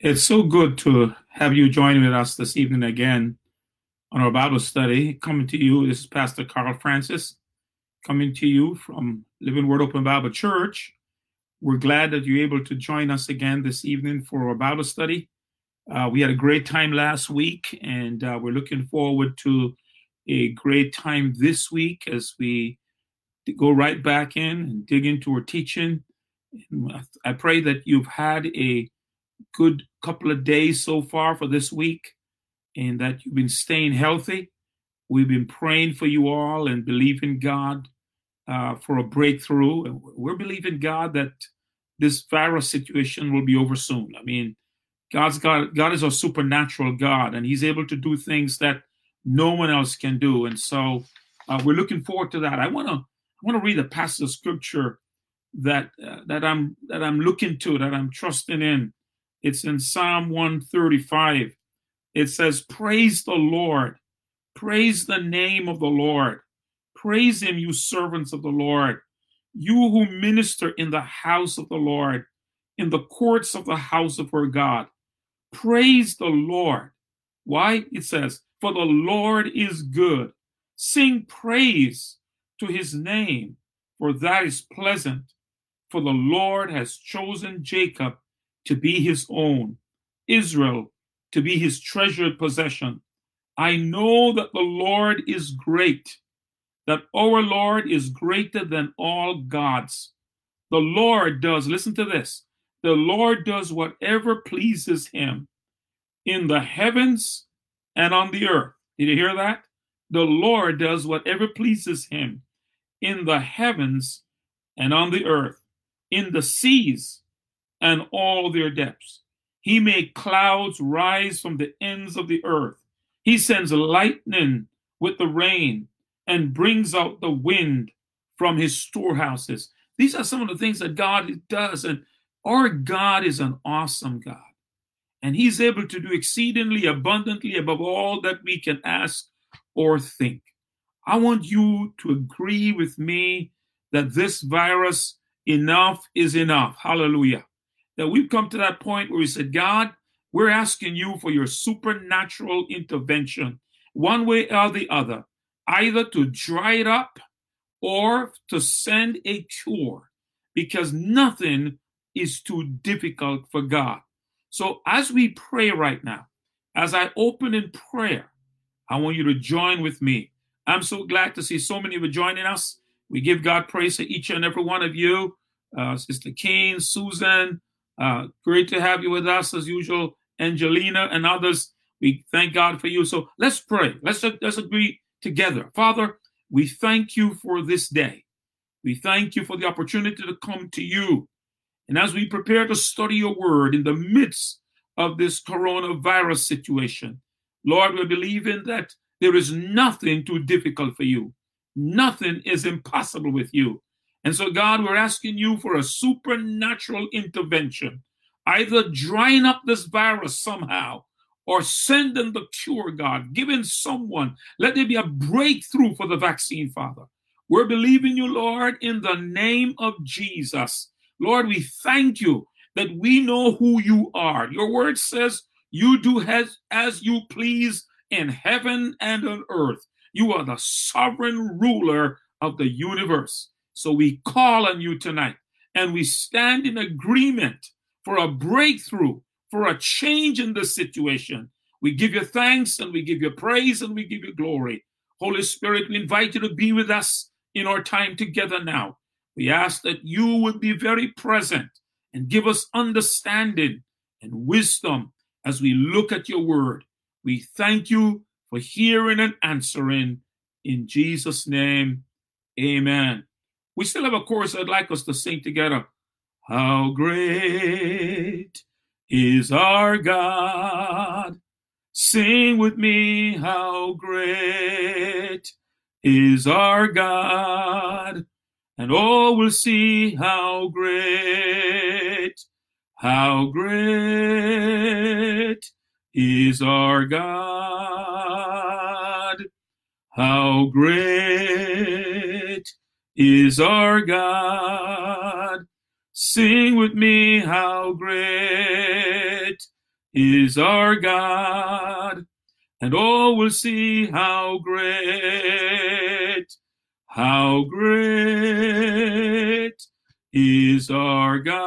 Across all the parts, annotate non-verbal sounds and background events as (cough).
It's so good to have you join with us this evening again on our Bible study. Coming to you, this is Pastor Carl Francis, coming to you from Living Word Open Bible Church. We're glad that you're able to join us again this evening for our Bible study. Uh, we had a great time last week, and uh, we're looking forward to a great time this week as we go right back in and dig into our teaching. I pray that you've had a good couple of days so far for this week and that you've been staying healthy. We've been praying for you all and believing God uh, for a breakthrough. We're believing God that this virus situation will be over soon. I mean, God's God, God is a supernatural God, and He's able to do things that no one else can do. And so uh, we're looking forward to that. I want to I want to read a passage of scripture that uh, that I'm that I'm looking to, that I'm trusting in. It's in Psalm 135. It says, Praise the Lord. Praise the name of the Lord. Praise him, you servants of the Lord. You who minister in the house of the Lord, in the courts of the house of our God. Praise the Lord. Why? It says, For the Lord is good. Sing praise to his name, for that is pleasant. For the Lord has chosen Jacob to be his own, Israel to be his treasured possession. I know that the Lord is great, that our Lord is greater than all gods. The Lord does, listen to this, the Lord does whatever pleases him in the heavens and on the earth. Did you hear that? The Lord does whatever pleases him in the heavens and on the earth, in the seas and all their depths. He made clouds rise from the ends of the earth. He sends lightning with the rain and brings out the wind from his storehouses. These are some of the things that God does. And our God is an awesome God. And he's able to do exceedingly abundantly above all that we can ask or think. I want you to agree with me that this virus, enough is enough. Hallelujah that we've come to that point where we said, God, we're asking you for your supernatural intervention, one way or the other, either to dry it up or to send a cure, because nothing is too difficult for God. So as we pray right now, as I open in prayer, I want you to join with me. I'm so glad to see so many of you joining us. We give God praise for each and every one of you. Uh, Sister Kane, Susan, uh, great to have you with us as usual, Angelina and others. We thank God for you. So let's pray. Let's let's agree together. Father, we thank you for this day. We thank you for the opportunity to come to you. And as we prepare to study your word in the midst of this coronavirus situation, Lord, we believe in that there is nothing too difficult for you. Nothing is impossible with you. And so, God, we're asking you for a supernatural intervention, either drying up this virus somehow or sending the cure, God, giving someone, let there be a breakthrough for the vaccine, Father. We're believing you, Lord, in the name of Jesus. Lord, we thank you that we know who you are. Your word says you do as, as you please in heaven and on earth. You are the sovereign ruler of the universe. So we call on you tonight and we stand in agreement for a breakthrough, for a change in the situation. We give you thanks and we give you praise and we give you glory. Holy Spirit, we invite you to be with us in our time together now. We ask that you would be very present and give us understanding and wisdom as we look at your word. We thank you for hearing and answering. In Jesus' name, amen. We still have a chorus I'd like us to sing together. How great is our God? Sing with me, how great is our God? And all will see how great, how great is our God. How great is our God. Sing with me, how great is our God, and all will see how great, how great is our God.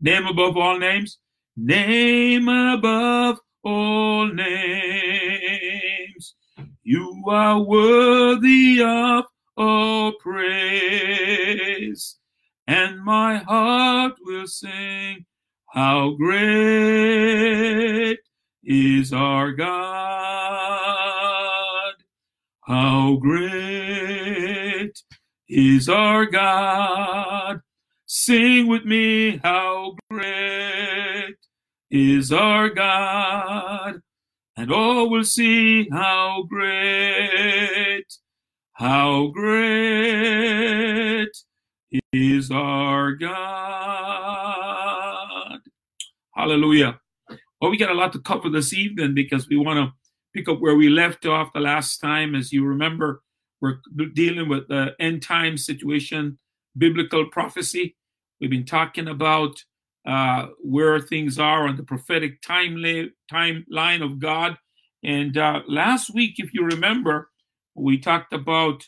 Name above all names, name above all names. You are worthy of all praise, and my heart will sing, How great is our God! How great is our God! Sing with me, How great is our God! And all will see how great how great is our God? Hallelujah. Well, we got a lot to cover this evening because we want to pick up where we left off the last time. As you remember, we're dealing with the end time situation, biblical prophecy. We've been talking about uh, where things are on the prophetic timeline timeline of God. And uh, last week, if you remember, we talked about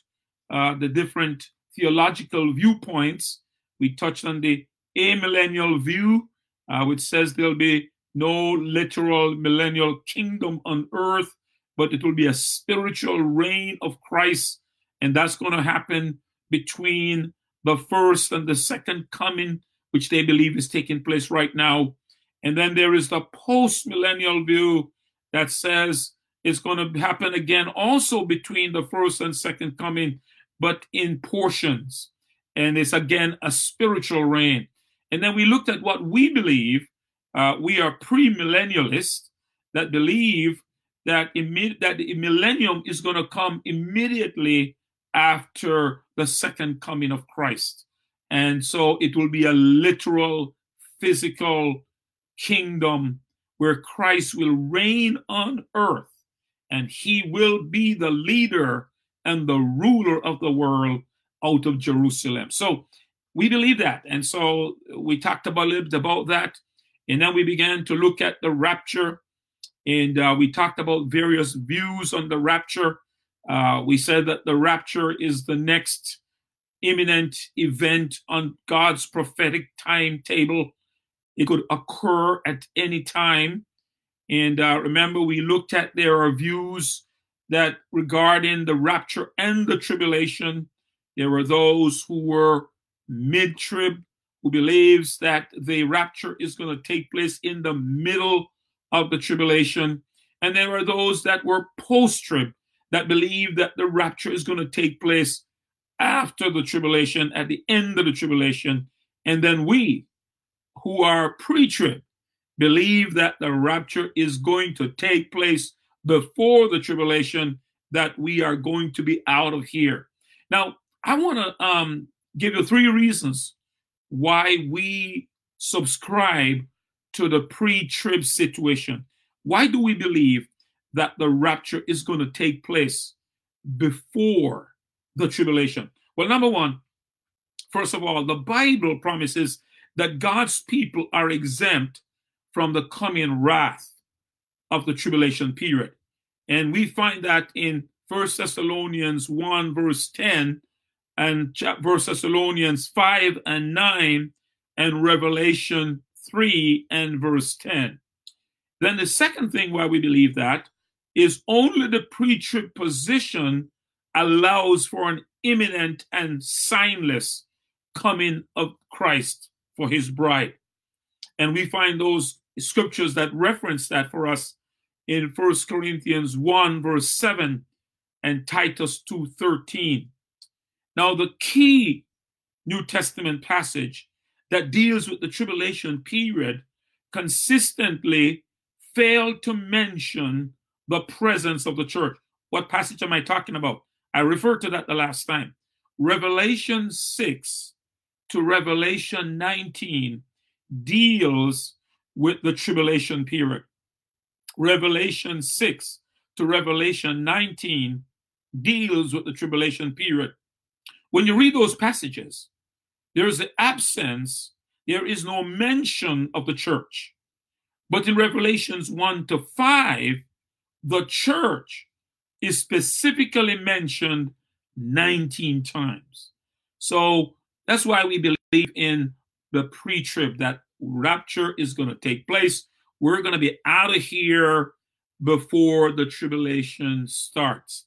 uh, the different theological viewpoints. We touched on the amillennial view, uh, which says there'll be no literal millennial kingdom on earth, but it will be a spiritual reign of Christ. And that's going to happen between the first and the second coming, which they believe is taking place right now. And then there is the post millennial view that says it's going to happen again also between the first and second coming, but in portions. And it's again a spiritual reign. And then we looked at what we believe. Uh, we are premillennialists that believe that, imme- that the millennium is going to come immediately after the second coming of Christ. And so it will be a literal, physical kingdom where Christ will reign on earth and he will be the leader and the ruler of the world out of Jerusalem. So we believe that. And so we talked about a little bit about that. And then we began to look at the rapture. And uh, we talked about various views on the rapture. Uh, we said that the rapture is the next imminent event on God's prophetic timetable. It could occur at any time. And uh, remember, we looked at there are views that regarding the rapture and the tribulation. There were those who were mid trib, who believes that the rapture is going to take place in the middle of the tribulation. And there are those that were post trib, that believe that the rapture is going to take place after the tribulation, at the end of the tribulation. And then we, who are pre trib, believe that the rapture is going to take place before the tribulation, that we are going to be out of here. Now, I want to um, give you three reasons why we subscribe to the pre trib situation. Why do we believe that the rapture is going to take place before the tribulation? Well, number one, first of all, the Bible promises that God's people are exempt from the coming wrath of the tribulation period. And we find that in First Thessalonians 1, verse 10, and First Thessalonians 5 and 9, and Revelation 3 and verse 10. Then the second thing why we believe that is only the pre trib position allows for an imminent and signless coming of Christ for his bride. And we find those scriptures that reference that for us in First Corinthians 1, verse 7, and Titus 2 13. Now, the key New Testament passage that deals with the tribulation period consistently failed to mention the presence of the church. What passage am I talking about? I referred to that the last time. Revelation 6 to Revelation 19 deals with the tribulation period. Revelation 6 to Revelation 19 deals with the tribulation period. When you read those passages, there is the absence there is no mention of the church. But in Revelations 1 to 5, the church is specifically mentioned 19 times. So that's why we believe in the pre trib that rapture is going to take place. We're going to be out of here before the tribulation starts.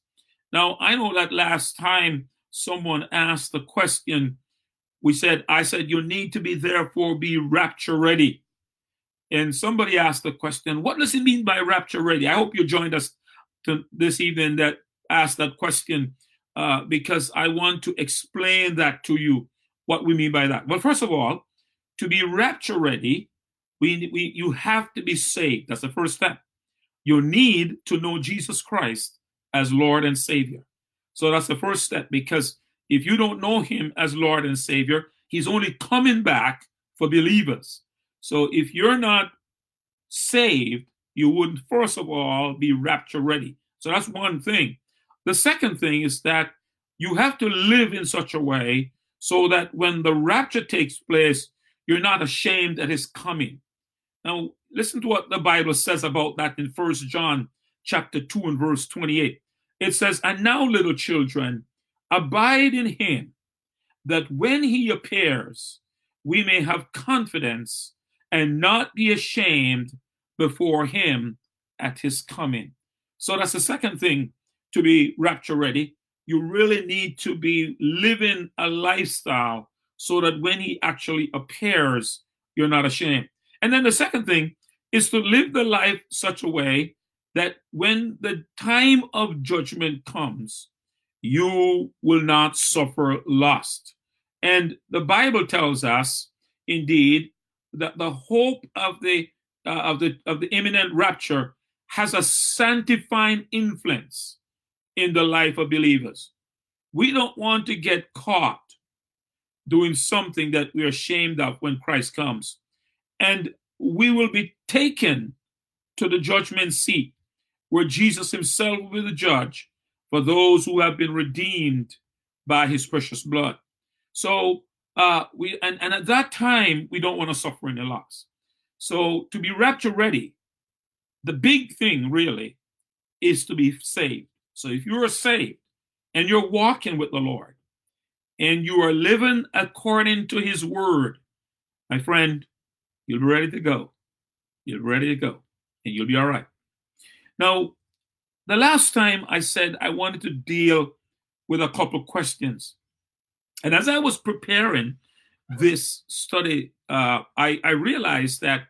Now, I know that last time someone asked the question, we said, I said, you need to be therefore be rapture ready. And somebody asked the question, what does it mean by rapture ready? I hope you joined us to this evening that asked that question uh, because I want to explain that to you, what we mean by that. Well, first of all, to be rapture ready, we, we you have to be saved. That's the first step. You need to know Jesus Christ as Lord and Savior. So that's the first step because if you don't know him as Lord and Savior, he's only coming back for believers. So if you're not saved, you wouldn't, first of all be rapture ready. So that's one thing. The second thing is that you have to live in such a way so that when the rapture takes place, you're not ashamed at his coming. Now, listen to what the Bible says about that in First John chapter 2 and verse 28. It says, And now, little children, abide in him, that when he appears, we may have confidence and not be ashamed before him at his coming. So that's the second thing to be rapture ready. You really need to be living a lifestyle so that when he actually appears, you're not ashamed. And then the second thing is to live the life such a way that when the time of judgment comes, you will not suffer loss. And the Bible tells us, indeed, that the hope of the uh, of the of the imminent rapture has a sanctifying influence in the life of believers. We don't want to get caught doing something that we're ashamed of when Christ comes. And we will be taken to the judgment seat where Jesus himself will be the judge for those who have been redeemed by his precious blood. So uh, we and, and at that time we don't want to suffer any loss. So to be rapture ready, the big thing really is to be saved. So if you are saved and you're walking with the Lord and you are living according to his word, my friend, you'll be ready to go. You'll be ready to go and you'll be all right. Now, the last time I said I wanted to deal with a couple questions. And as I was preparing this study, uh, I, I realized that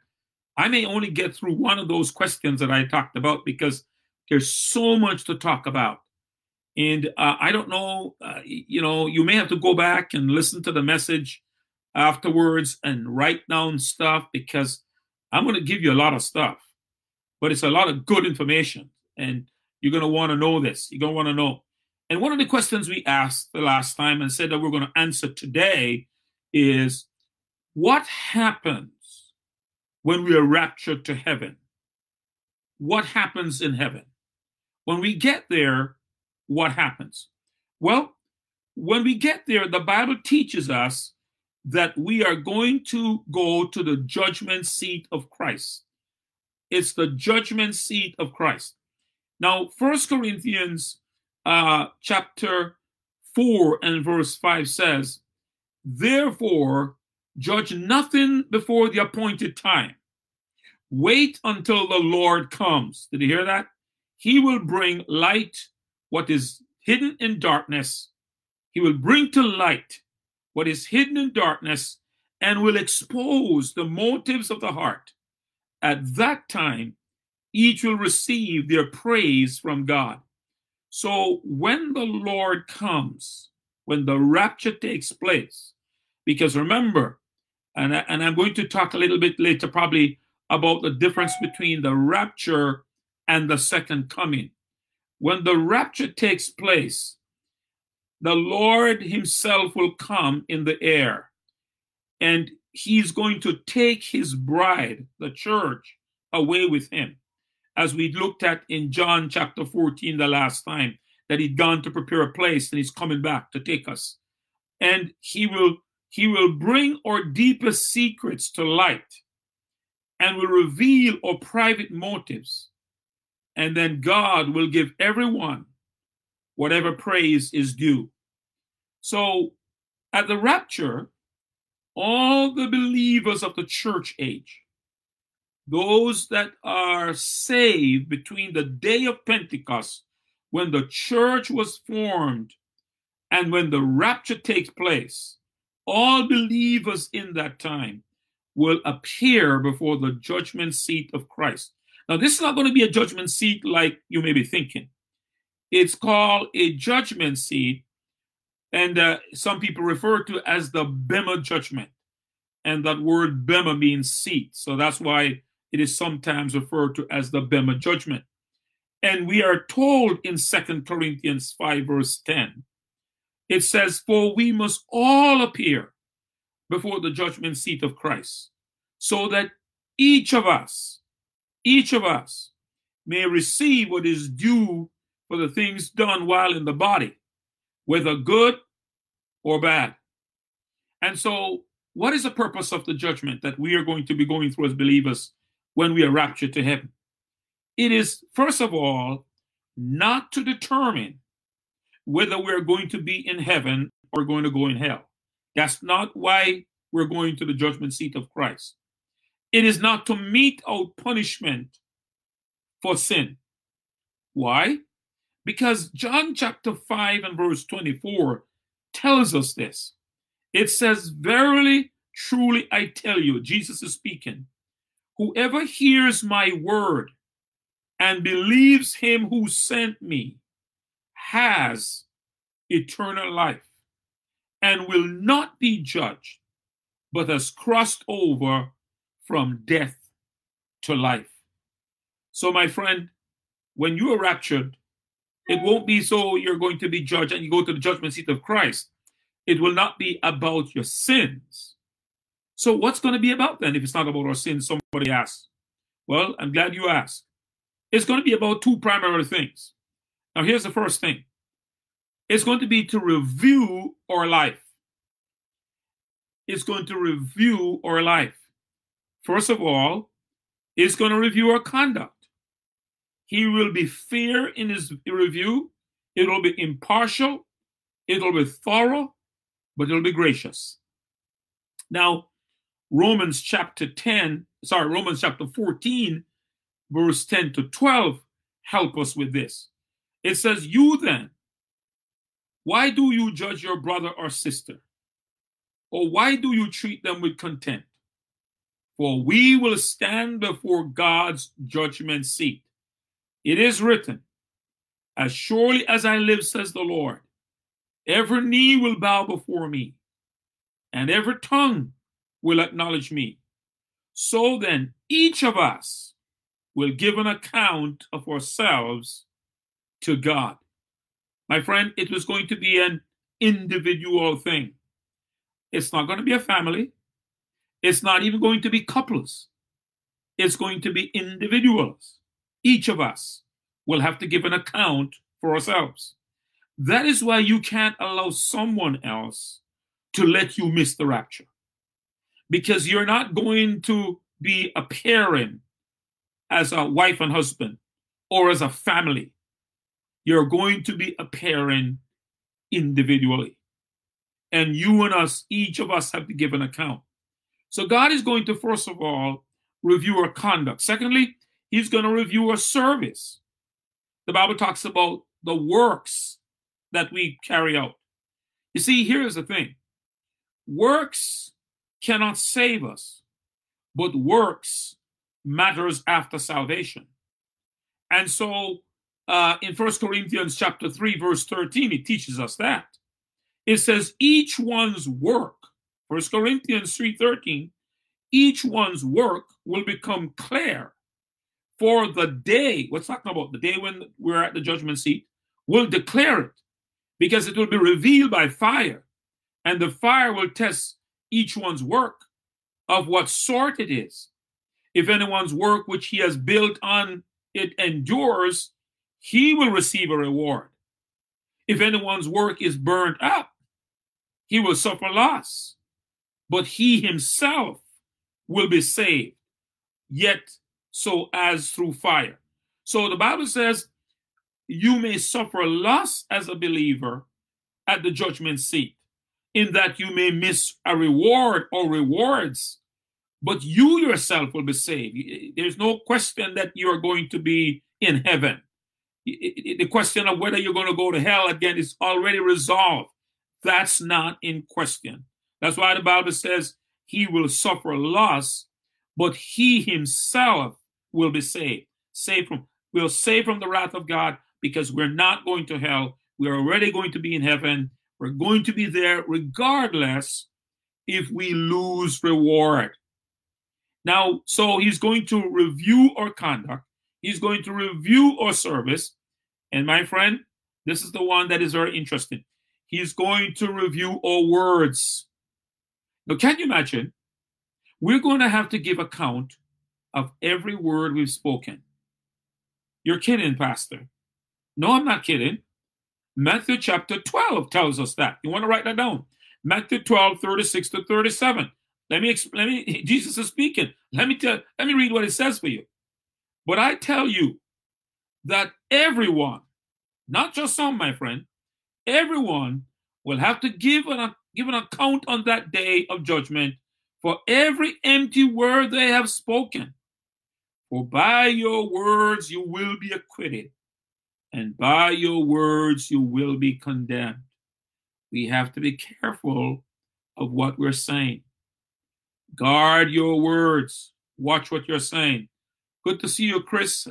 I may only get through one of those questions that I talked about because there's so much to talk about. And uh, I don't know, uh, you know, you may have to go back and listen to the message afterwards and write down stuff because I'm going to give you a lot of stuff, but it's a lot of good information. And you're going to want to know this. You're going to want to know. And one of the questions we asked the last time and said that we're going to answer today is what happens when we are raptured to heaven? What happens in heaven? When we get there, what happens? Well, when we get there, the Bible teaches us that we are going to go to the judgment seat of Christ. It's the judgment seat of Christ. Now, First Corinthians uh, chapter 4 and verse 5 says, Therefore, judge nothing before the appointed time. Wait until the Lord comes. Did you hear that? He will bring light what is hidden in darkness. He will bring to light what is hidden in darkness and will expose the motives of the heart. At that time, each will receive their praise from God. So when the Lord comes, when the rapture takes place, because remember, and, I, and I'm going to talk a little bit later probably about the difference between the rapture and the second coming. When the rapture takes place, the Lord Himself will come in the air and He's going to take His bride, the church, away with Him as we looked at in John chapter 14 the last time, that he'd gone to prepare a place and he's coming back to take us. And he will He will bring our deepest secrets to light and will reveal our private motives. And then God will give everyone whatever praise is due. So at the rapture, all the believers of the church age, those that are saved between the day of Pentecost, when the church was formed, and when the rapture takes place, all believers in that time will appear before the judgment seat of Christ. Now, this is not going to be a judgment seat like you may be thinking. It's called a judgment seat, and uh, some people refer to as the Bema judgment. And that word Bema means seat. So that's why it is sometimes referred to as the Bema judgment. And we are told in Second Corinthians 5, verse 10, it says, For we must all appear before the judgment seat of Christ, so that each of us, each of us may receive what is due for the things done while in the body, whether good or bad. And so, what is the purpose of the judgment that we are going to be going through as believers when we are raptured to heaven? It is, first of all, not to determine whether we're going to be in heaven or going to go in hell. That's not why we're going to the judgment seat of Christ. It is not to mete out punishment for sin. Why? Because John chapter 5 and verse 24 tells us this. It says, Verily, truly, I tell you, Jesus is speaking, whoever hears my word and believes him who sent me has eternal life and will not be judged, but has crossed over from death to life. So, my friend, when you are raptured, it won't be so you're going to be judged and you go to the judgment seat of Christ. It will not be about your sins. So, what's going to be about then if it's not about our sins? Somebody asks. Well, I'm glad you asked. It's going to be about two primary things. Now, here's the first thing it's going to be to review our life. It's going to review our life. First of all, it's going to review our conduct. He will be fair in his review. It will be impartial. It will be thorough, but it will be gracious. Now, Romans chapter 10, sorry, Romans chapter 14, verse 10 to 12 help us with this. It says, You then, why do you judge your brother or sister? Or why do you treat them with contempt? For we will stand before God's judgment seat. It is written, As surely as I live, says the Lord, every knee will bow before me, and every tongue will acknowledge me. So then, each of us will give an account of ourselves to God. My friend, it was going to be an individual thing. It's not going to be a family. It's not even going to be couples. It's going to be individuals. Each of us will have to give an account for ourselves. That is why you can't allow someone else to let you miss the rapture. Because you're not going to be appearing as a wife and husband or as a family. You're going to be appearing individually. And you and us, each of us, have to give an account. So God is going to, first of all, review our conduct. Secondly, He's going to review our service. The Bible talks about the works that we carry out. You see, here's the thing works cannot save us, but works matters after salvation. And so uh, in First Corinthians chapter 3, verse 13, it teaches us that. It says, each one's work, First Corinthians 3:13, each one's work will become clear for the day. What's talking about? The day when we're at the judgment seat, will declare it because it will be revealed by fire, and the fire will test each one's work of what sort it is. If anyone's work which he has built on it endures, he will receive a reward. If anyone's work is burned up, he will suffer loss, but he himself will be saved, yet so as through fire. So the Bible says you may suffer loss as a believer at the judgment seat, in that you may miss a reward or rewards, but you yourself will be saved. There's no question that you are going to be in heaven. The question of whether you're going to go to hell again is already resolved. That's not in question. That's why the Bible says he will suffer loss, but he himself will be saved. Saved from we'll save from the wrath of God because we're not going to hell. We're already going to be in heaven. We're going to be there regardless if we lose reward. Now, so he's going to review our conduct. He's going to review our service. And my friend, this is the one that is very interesting. He's going to review our words. Now, can you imagine? We're going to have to give account of every word we've spoken. You're kidding, Pastor. No, I'm not kidding. Matthew chapter 12 tells us that. You want to write that down? Matthew 12, 36 to 37. Let me explain. Me, (laughs) Jesus is speaking. Let me tell. Let me read what it says for you. But I tell you that everyone, not just some, my friend, everyone will have to give an give an account on that day of judgment for every empty word they have spoken. For by your words you will be acquitted, and by your words you will be condemned. We have to be careful of what we're saying. Guard your words. Watch what you're saying. Good to see you, Chris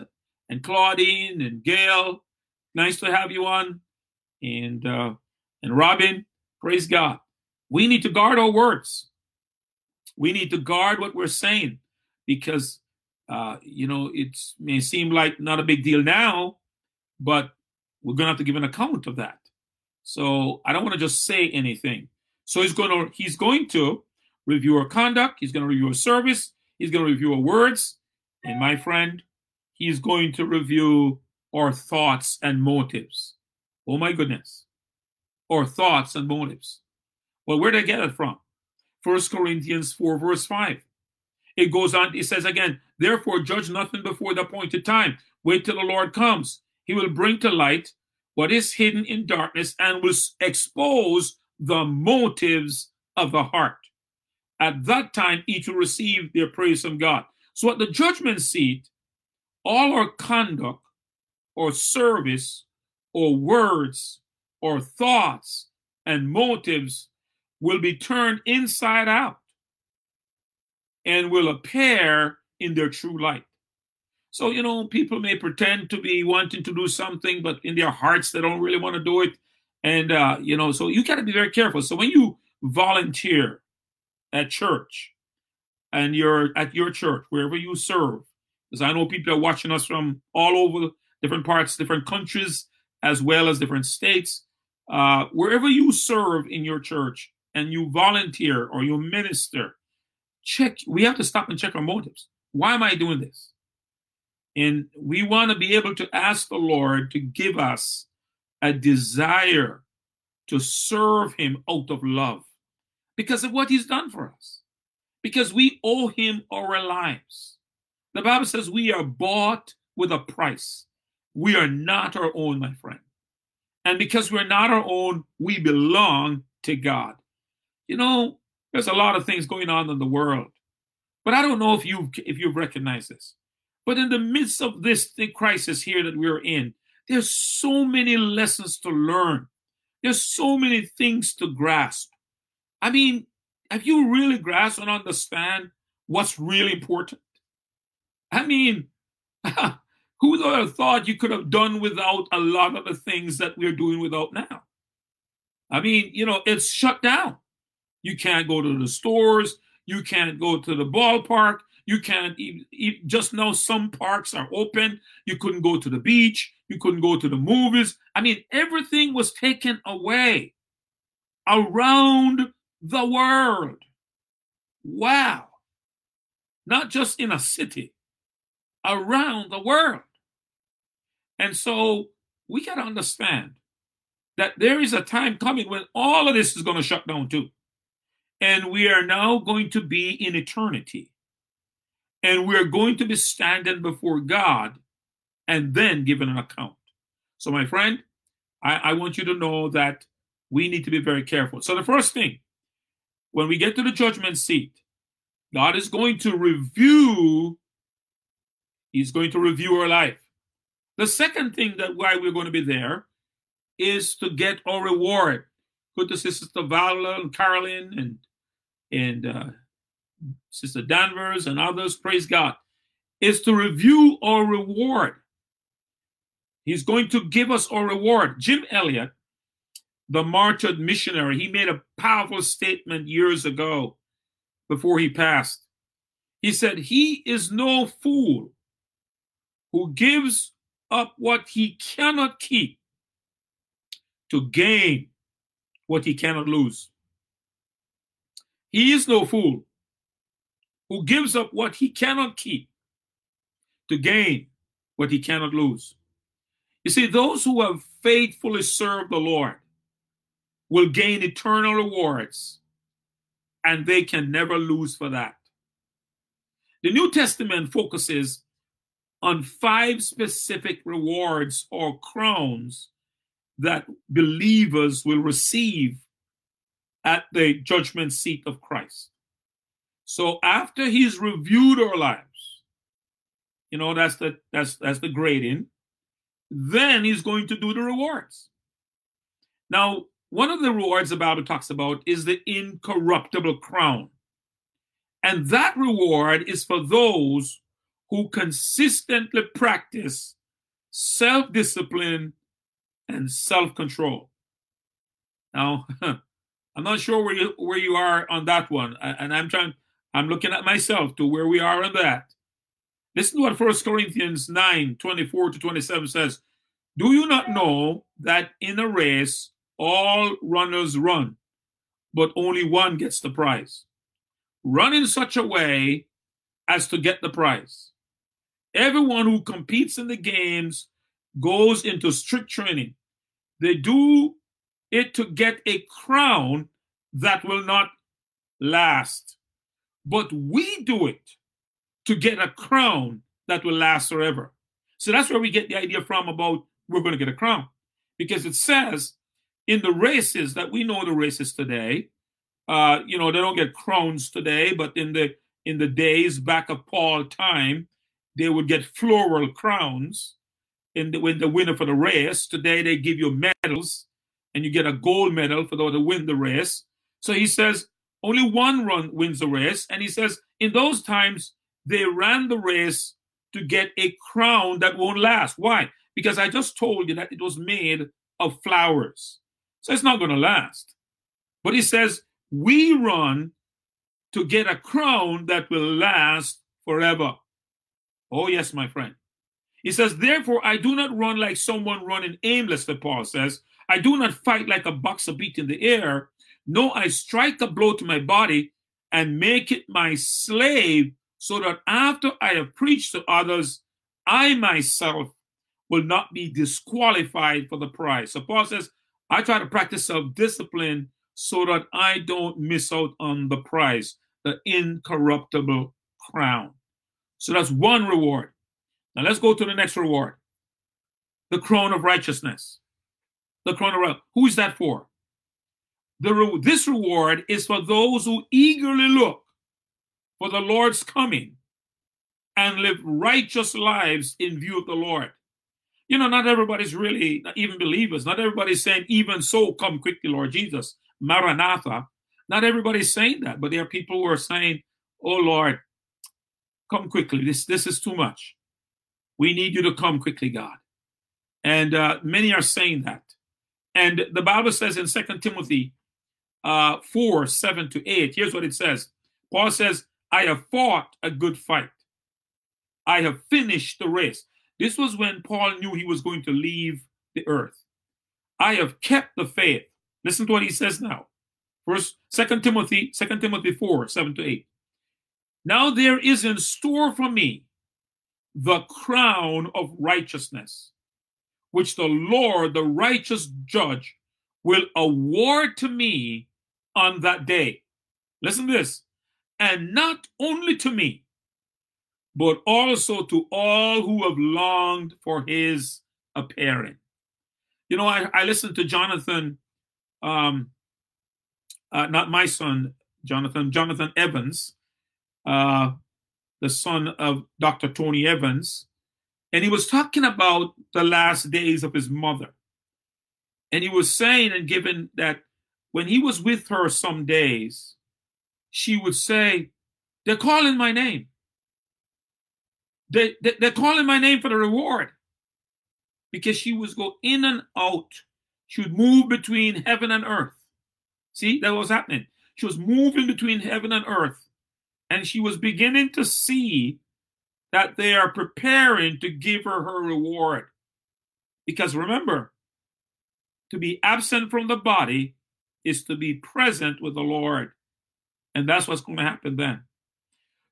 and Claudine and Gail. Nice to have you on. And uh, and Robin, praise God. We need to guard our words. We need to guard what we're saying because uh, you know it may seem like not a big deal now, but we're to have to give an account of that. So I don't want to just say anything. So he's to he's going to review our conduct. He's to review our service. He's to review our words. And my friend, he's going to review our thoughts and motives. Oh my goodness. Our thoughts and motives. Well, where did I get it from? First Corinthians 4, verse 5. It goes on, it says again, therefore judge nothing before the appointed time. Wait till the Lord comes he will bring to light what is hidden in darkness and will expose the motives of the heart. At that time, each will receive their praise from God. So at the judgment seat, all our conduct or service or words or thoughts and motives will be turned inside out and will appear in their true light. So, you know, people may pretend to be wanting to do something, but in their hearts, they don't really want to do it. And, uh, you know, so you got to be very careful. So when you volunteer at church and you're at your church, wherever you serve, because I know people are watching us from all over different parts, different countries, as well as different states. Uh, wherever you serve in your church and you volunteer or you minister, check. We have to stop and check our motives. Why am I doing this? And we want to be able to ask the Lord to give us a desire to serve Him out of love because of what He's done for us, because we owe Him our lives. The Bible says we are bought with a price. We are not our own, my friend. And because we're not our own, we belong to God. You know, there's a lot of things going on in the world, but I don't know if you if you recognize this. But in the midst of this crisis here that we're in, there's so many lessons to learn. There's so many things to grasp. I mean, have you really grasped and understand what's really important? I mean, (laughs) who would have thought you could have done without a lot of the things that we're doing without now? I mean, you know, it's shut down. You can't go to the stores. You can't go to the ballpark. You can't even, just now some parks are open. You couldn't go to the beach. You couldn't go to the movies. I mean, everything was taken away around the world. Wow. Not just in a city, around the world. And so we got to understand that there is a time coming when all of this is going to shut down too. and we are now going to be in eternity. And we're going to be standing before God and then giving an account. So, my friend, I, I want you to know that we need to be very careful. So, the first thing, when we get to the judgment seat, God is going to review, He's going to review our life. The second thing that why we're going to be there is to get our reward. Good to Sister Vala and Carolyn and and uh, Sister Danvers and others, praise God, is to review our reward. He's going to give us our reward. Jim Elliot, the martyred missionary, he made a powerful statement years ago before he passed. He said, He is no fool who gives up what he cannot keep to gain what he cannot lose. He is no fool who gives up what he cannot keep to gain what he cannot lose. You see, those who have faithfully served the Lord will gain eternal rewards, and they can never lose for that. The New Testament focuses on five specific rewards or crowns that believers will receive at the judgment seat of Christ. So after he's reviewed our lives, you know, that's the that's that's the grading, then he's going to do the rewards. Now, one of the rewards the Bible talks about is the incorruptible crown. And that reward is for those who consistently practice self discipline and self control. Now, (laughs) I'm not sure where you where you are on that one, and I'm trying. I'm looking at myself to where we are on that. Listen to what First Corinthians 9, 24 to 27 says. Do you not know that in a race all runners run, but only one gets the prize? Run in such a way as to get the prize. Everyone who competes in the games goes into strict training. They do it to get a crown that will not last. But we do it to get a crown that will last forever. So that's where we get the idea from about we're going to get a crown. Because it says in the races that we know the races today, uh, you know, they don't get crowns today, but in the in the days back of Paul time, they would get floral crowns in the, when the winner for the race. Today they give you medals and you get a gold medal for those to win the race. So he says only one run wins the race. And he says in those times they ran the race to get a crown that won't last. Why? Because I just told you that it was made of flowers. So it's not going to last. But he says we run to get a crown that will last forever. Oh, yes, my friend. He says, Therefore, I do not run like someone running aimlessly, Paul says. I do not fight like a boxer beating the air. No, I strike a blow to my body and make it my slave, so that after I have preached to others, I myself will not be disqualified for the prize. So Paul says, I try to practice self discipline so that I don't miss out on the prize, the incorruptible crown. So that's one reward. Now let's go to the next reward the crown of righteousness. The crown of righteousness. Who is that for? The re- this reward is for those who eagerly look for the Lord's coming and live righteous lives in view of the Lord. You know, not everybody's really, not even believers, not everybody's saying, even so, come quickly, Lord Jesus, Maranatha. Not everybody's saying that, but there are people who are saying, Oh Lord, come quickly. This, this is too much. We need you to come quickly, God. And uh, many are saying that. And the Bible says in Second Timothy uh, 4 7 to 8, here's what it says Paul says, I have fought a good fight, I have finished the race. This was when Paul knew he was going to leave the earth. I have kept the faith. Listen to what he says now. First, Second Timothy, Second Timothy 4, 7 to 8. Now there is in store for me the crown of righteousness, which the Lord, the righteous judge, will award to me on that day. Listen to this. And not only to me, but also to all who have longed for his appearing. You know, I, I listened to Jonathan, um, uh, not my son, Jonathan, Jonathan Evans, uh, the son of Dr. Tony Evans, and he was talking about the last days of his mother. And he was saying and giving that when he was with her some days, she would say, They're calling my name. They, they, they're calling my name for the reward. Because she was go in and out. She would move between heaven and earth. See, that was happening. She was moving between heaven and earth. And she was beginning to see that they are preparing to give her her reward. Because remember, to be absent from the body is to be present with the Lord. And that's what's going to happen then.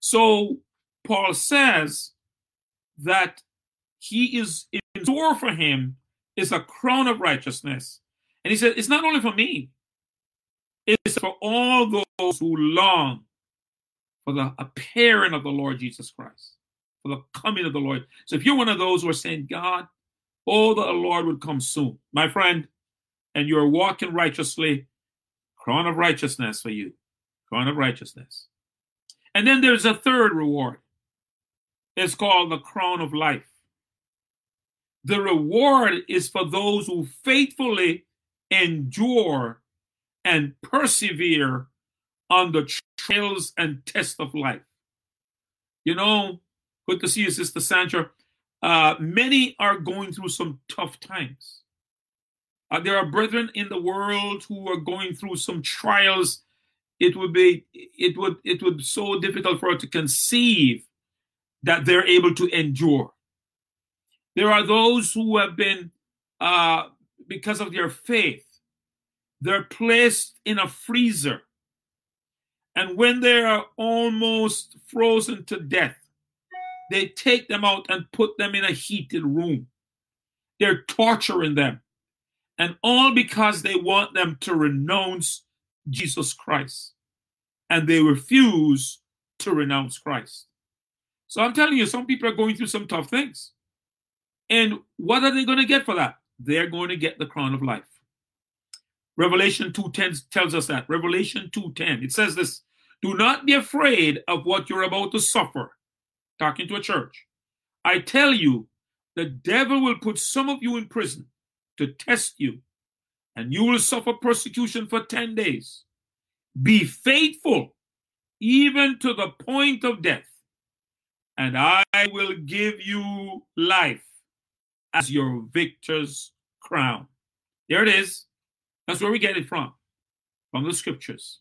So Paul says that he is in store for him is a crown of righteousness. And he said, it's not only for me, it's for all those who long for the appearing of the Lord Jesus Christ, for the coming of the Lord. So if you're one of those who are saying, God, oh, the Lord would come soon, my friend, and you're walking righteously, crown of righteousness for you, crown of righteousness. And then there's a third reward. It's called the crown of life. The reward is for those who faithfully endure and persevere on the trials and tests of life. You know, good to see you, Sister Sandra. Uh, many are going through some tough times. Uh, there are brethren in the world who are going through some trials. It would be it would it would be so difficult for us to conceive that they're able to endure. There are those who have been uh, because of their faith, they're placed in a freezer. And when they are almost frozen to death, they take them out and put them in a heated room. They're torturing them. And all because they want them to renounce Jesus Christ. And they refuse to renounce Christ. So I'm telling you, some people are going through some tough things. And what are they going to get for that? They're going to get the crown of life. Revelation 2:10 tells us that. Revelation 2:10. It says this, "Do not be afraid of what you're about to suffer." Talking to a church. I tell you, the devil will put some of you in prison to test you, and you will suffer persecution for 10 days. Be faithful even to the point of death, and I will give you life as your victor's crown. There it is. That's where we get it from, from the scriptures.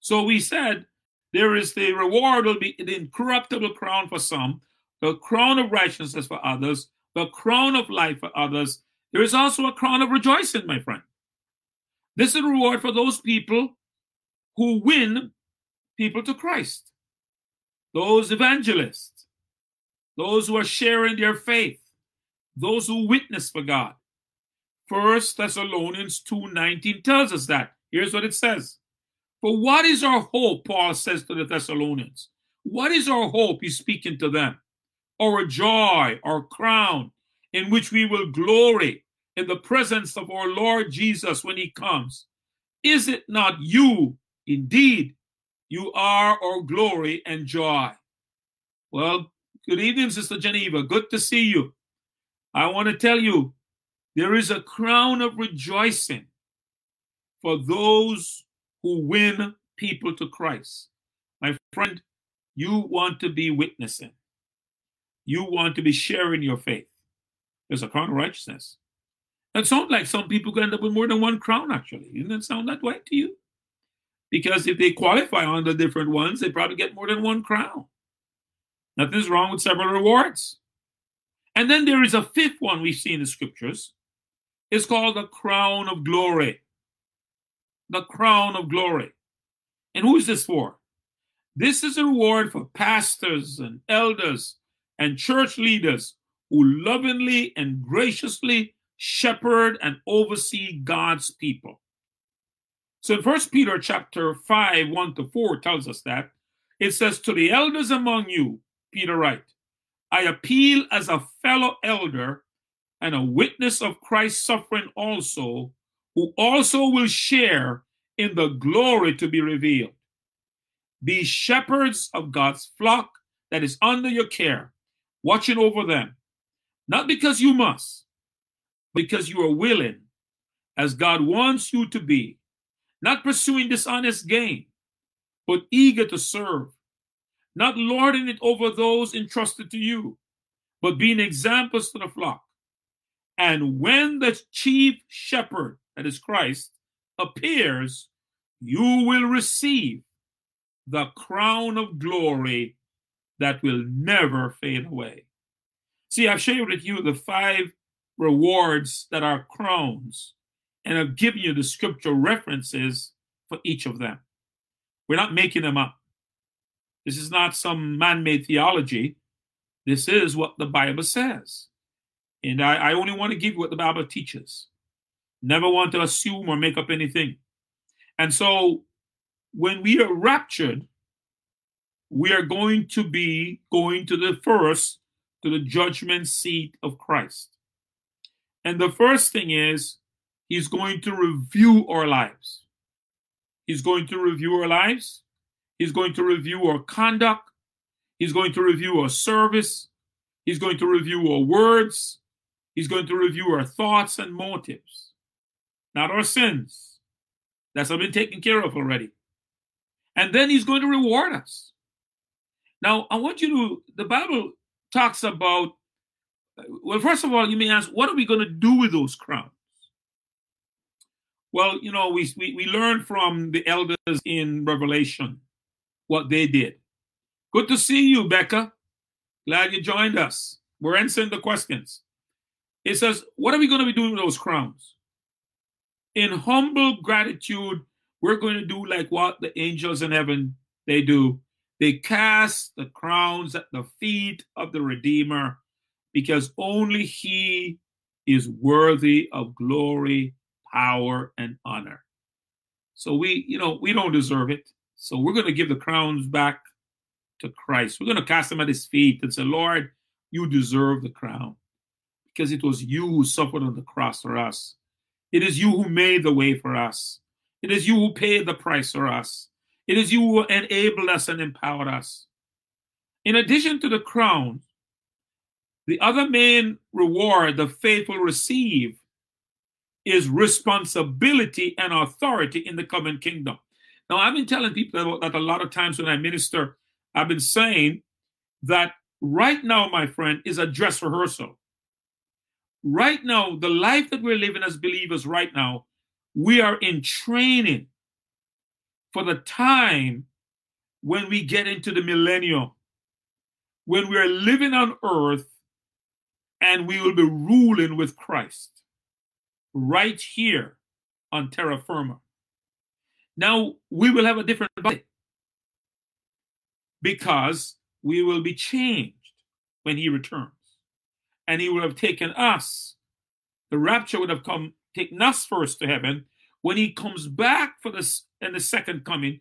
So we said there is the reward will be the incorruptible crown for some, the crown of righteousness for others, the crown of life for others, there is also a crown of rejoicing, my friend. This is a reward for those people who win people to Christ, those evangelists, those who are sharing their faith, those who witness for God. First Thessalonians 2:19 tells us that. Here's what it says. For what is our hope? Paul says to the Thessalonians. What is our hope? He's speaking to them. Our joy, our crown, in which we will glory in the presence of our Lord Jesus when he comes. Is it not you? Indeed, you are our glory and joy. Well, good evening, Sister Geneva. Good to see you. I want to tell you there is a crown of rejoicing for those who win people to Christ. My friend, you want to be witnessing, you want to be sharing your faith. There's a crown of righteousness. It sounds like some people could end up with more than one crown, actually. Doesn't it sound that way to you? Because if they qualify on the different ones, they probably get more than one crown. Nothing's wrong with several rewards. And then there is a fifth one we see in the scriptures. It's called the crown of glory. The crown of glory. And who is this for? This is a reward for pastors and elders and church leaders who lovingly and graciously shepherd and oversee God's people. So in First Peter chapter 5, 1 to 4 tells us that. It says, To the elders among you, Peter writes, I appeal as a fellow elder and a witness of Christ's suffering also, who also will share in the glory to be revealed. Be shepherds of God's flock that is under your care, watching over them, not because you must, because you are willing, as God wants you to be, not pursuing dishonest gain, but eager to serve, not lording it over those entrusted to you, but being examples to the flock. And when the chief shepherd, that is Christ, appears, you will receive the crown of glory that will never fade away. See, I've shared with you the five rewards that are crowns, and I've given you the scripture references for each of them. We're not making them up. This is not some man made theology. This is what the Bible says. And I, I only want to give you what the Bible teaches. Never want to assume or make up anything. And so when we are raptured, we are going to be going to the first, to the judgment seat of Christ. And the first thing is, he's going to review our lives. He's going to review our lives. He's going to review our conduct. He's going to review our service. He's going to review our words. He's going to review our thoughts and motives, not our sins. That's been taken care of already. And then he's going to reward us. Now, I want you to, the Bible talks about, well, first of all, you may ask, what are we going to do with those crowns? Well, you know, we, we, we learned from the elders in Revelation what they did. Good to see you, Becca. Glad you joined us. We're answering the questions. It says, What are we going to be doing with those crowns? In humble gratitude, we're going to do like what the angels in heaven they do. They cast the crowns at the feet of the Redeemer because only he is worthy of glory, power, and honor. So we, you know, we don't deserve it. So we're going to give the crowns back to Christ. We're going to cast them at his feet and say, Lord, you deserve the crown because it was you who suffered on the cross for us. It is you who made the way for us. It is you who paid the price for us. It is you who enabled us and empowered us. In addition to the crown, the other main reward the faithful receive is responsibility and authority in the coming kingdom. Now, I've been telling people that a lot of times when I minister, I've been saying that right now, my friend, is a dress rehearsal. Right now, the life that we're living as believers right now, we are in training for the time when we get into the millennium, when we are living on earth and we will be ruling with Christ right here on terra firma. Now we will have a different body because we will be changed when he returns. And he would have taken us. The rapture would have come, taken us first to heaven. When he comes back for this in the second coming,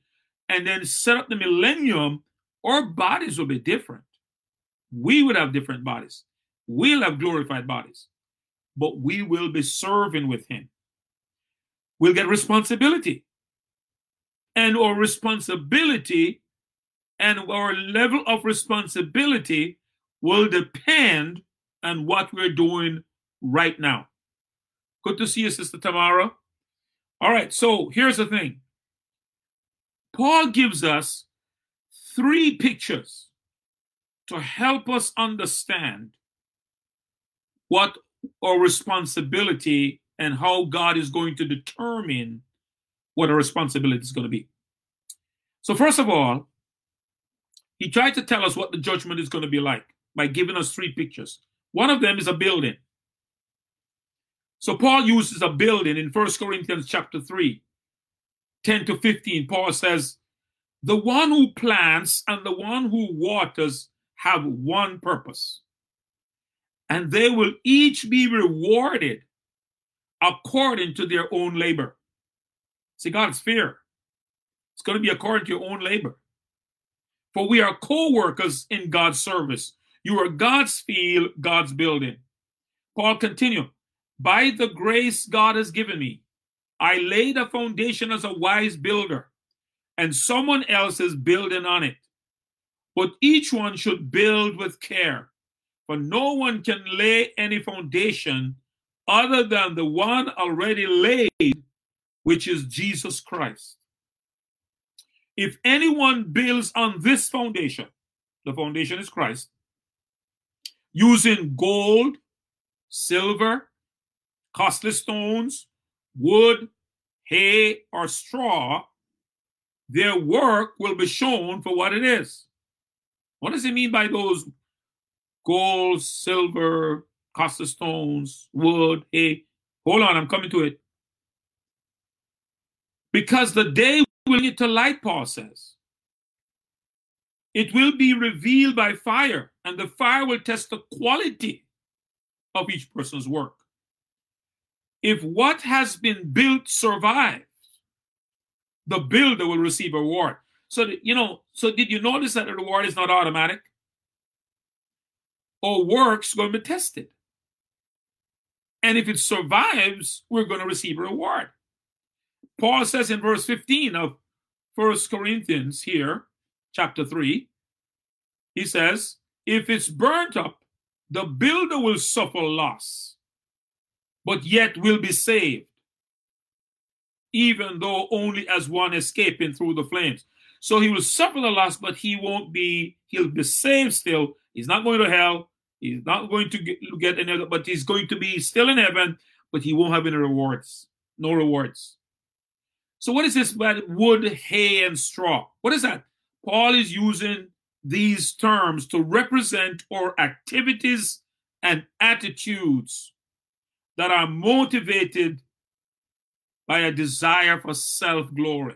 and then set up the millennium, our bodies will be different. We would have different bodies. We'll have glorified bodies, but we will be serving with him. We'll get responsibility and our responsibility and our level of responsibility will depend on what we're doing right now. Good to see you, Sister Tamara. All right, so here's the thing Paul gives us three pictures to help us understand what our responsibility and how God is going to determine what our responsibility is going to be. So, first of all, he tried to tell us what the judgment is going to be like by giving us three pictures. One of them is a building. So Paul uses a building in First Corinthians chapter 3, 10 to 15. Paul says, The one who plants and the one who waters have one purpose, and they will each be rewarded according to their own labor. See, God's fair. It's going to be according to your own labor. For we are co workers in God's service. You are God's field, God's building. Paul continued By the grace God has given me, I laid a foundation as a wise builder, and someone else is building on it. But each one should build with care, for no one can lay any foundation other than the one already laid, which is Jesus Christ. If anyone builds on this foundation, the foundation is Christ, using gold, silver, costly stones, wood, hay, or straw, their work will be shown for what it is. What does it mean by those gold, silver, costly stones, wood, hay? Hold on, I'm coming to it. Because the day will need to light, Paul says. It will be revealed by fire, and the fire will test the quality of each person's work. If what has been built survives, the builder will receive a reward. So, you know, so did you notice that the reward is not automatic? Or works going to be tested. And if it survives, we're going to receive a reward. Paul says in verse 15 of First Corinthians here, chapter 3, he says, if it's burnt up, the builder will suffer loss, but yet will be saved, even though only as one escaping through the flames. So he will suffer the loss, but he won't be, he'll be saved still. He's not going to hell. He's not going to get, any, but he's going to be still in heaven, but he won't have any rewards. No rewards. So what is this about wood, hay, and straw? What is that? Paul is using these terms to represent our activities and attitudes that are motivated by a desire for self glory.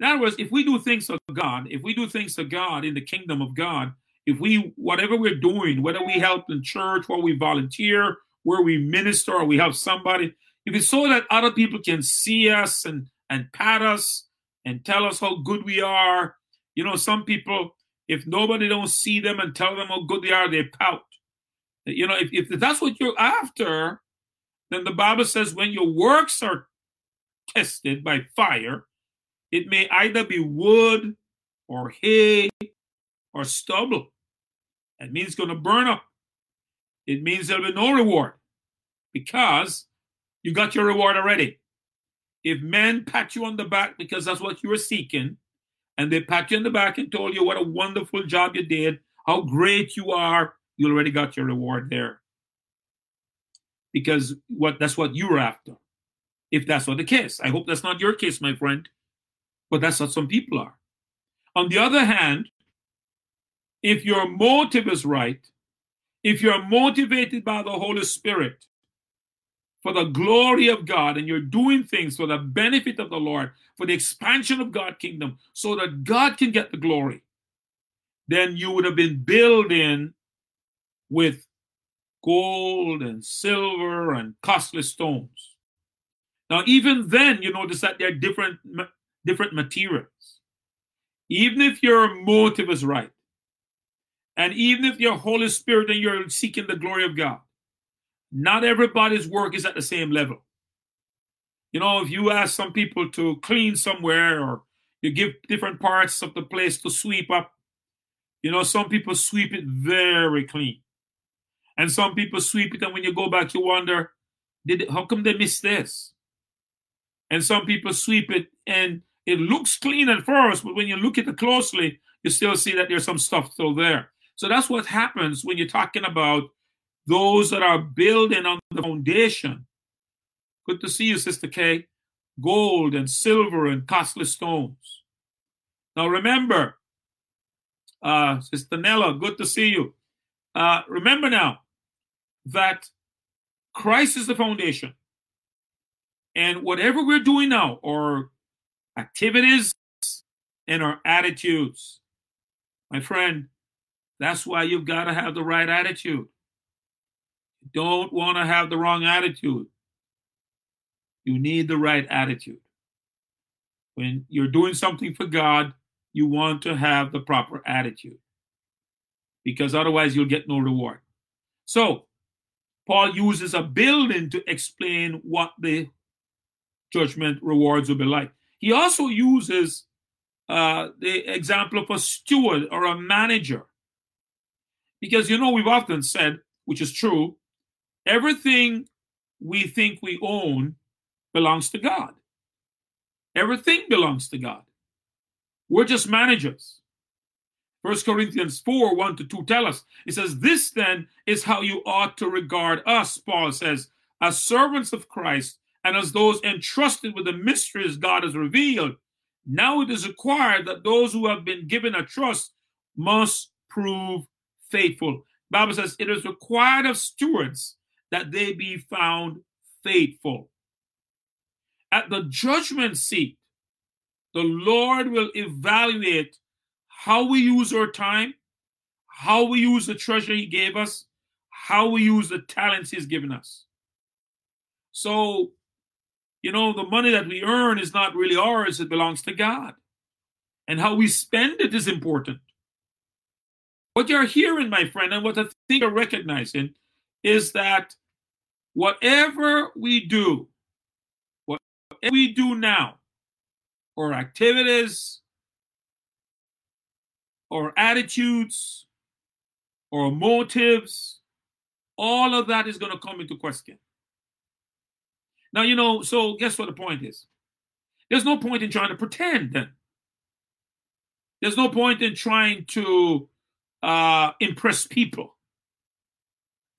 In other words, if we do things for God, if we do things for God in the kingdom of God, if we, whatever we're doing, whether we help in church, or we volunteer, where we minister, or we help somebody, if it's so that other people can see us and and pat us and tell us how good we are. You know, some people, if nobody don't see them and tell them how good they are, they pout. You know, if, if that's what you're after, then the Bible says when your works are tested by fire, it may either be wood or hay or stubble. That means it's going to burn up. It means there'll be no reward because you got your reward already. If men pat you on the back because that's what you were seeking, and they pat you on the back and told you what a wonderful job you did, how great you are, you already got your reward there. Because what that's what you were after. If that's not the case. I hope that's not your case, my friend. But that's what some people are. On the other hand, if your motive is right, if you're motivated by the Holy Spirit, for the glory of God and you're doing things for the benefit of the Lord, for the expansion of God's kingdom, so that God can get the glory, then you would have been building with gold and silver and costly stones. Now, even then, you notice that there are different, different materials. Even if your motive is right, and even if your Holy Spirit and you're seeking the glory of God, not everybody's work is at the same level. You know, if you ask some people to clean somewhere or you give different parts of the place to sweep up, you know, some people sweep it very clean. And some people sweep it, and when you go back, you wonder, did it, how come they missed this? And some people sweep it, and it looks clean at first, but when you look at it closely, you still see that there's some stuff still there. So that's what happens when you're talking about those that are building on the foundation. Good to see you, Sister Kay. Gold and silver and costly stones. Now remember, uh, Sister Nella, good to see you. Uh, remember now that Christ is the foundation. And whatever we're doing now, our activities and our attitudes, my friend, that's why you've got to have the right attitude don't want to have the wrong attitude. You need the right attitude. When you're doing something for God, you want to have the proper attitude because otherwise you'll get no reward. So, Paul uses a building to explain what the judgment rewards will be like. He also uses uh, the example of a steward or a manager. Because, you know, we've often said, which is true, everything we think we own belongs to God. Everything belongs to God. We're just managers. First Corinthians 4 1 to 2 tell us. It says, This then is how you ought to regard us, Paul says, as servants of Christ and as those entrusted with the mysteries God has revealed. Now it is required that those who have been given a trust must prove faithful. Bible says it is required of stewards that they be found faithful. At the judgment seat, the Lord will evaluate how we use our time, how we use the treasure He gave us, how we use the talents He's given us. So, you know, the money that we earn is not really ours, it belongs to God. And how we spend it is important. What you're hearing, my friend, and what I think you're recognizing is that whatever we do, whatever we do now, or activities, or attitudes, or motives, all of that is going to come into question. Now, you know, so guess what the point is? There's no point in trying to pretend then. There's no point in trying to uh, impress people. (laughs)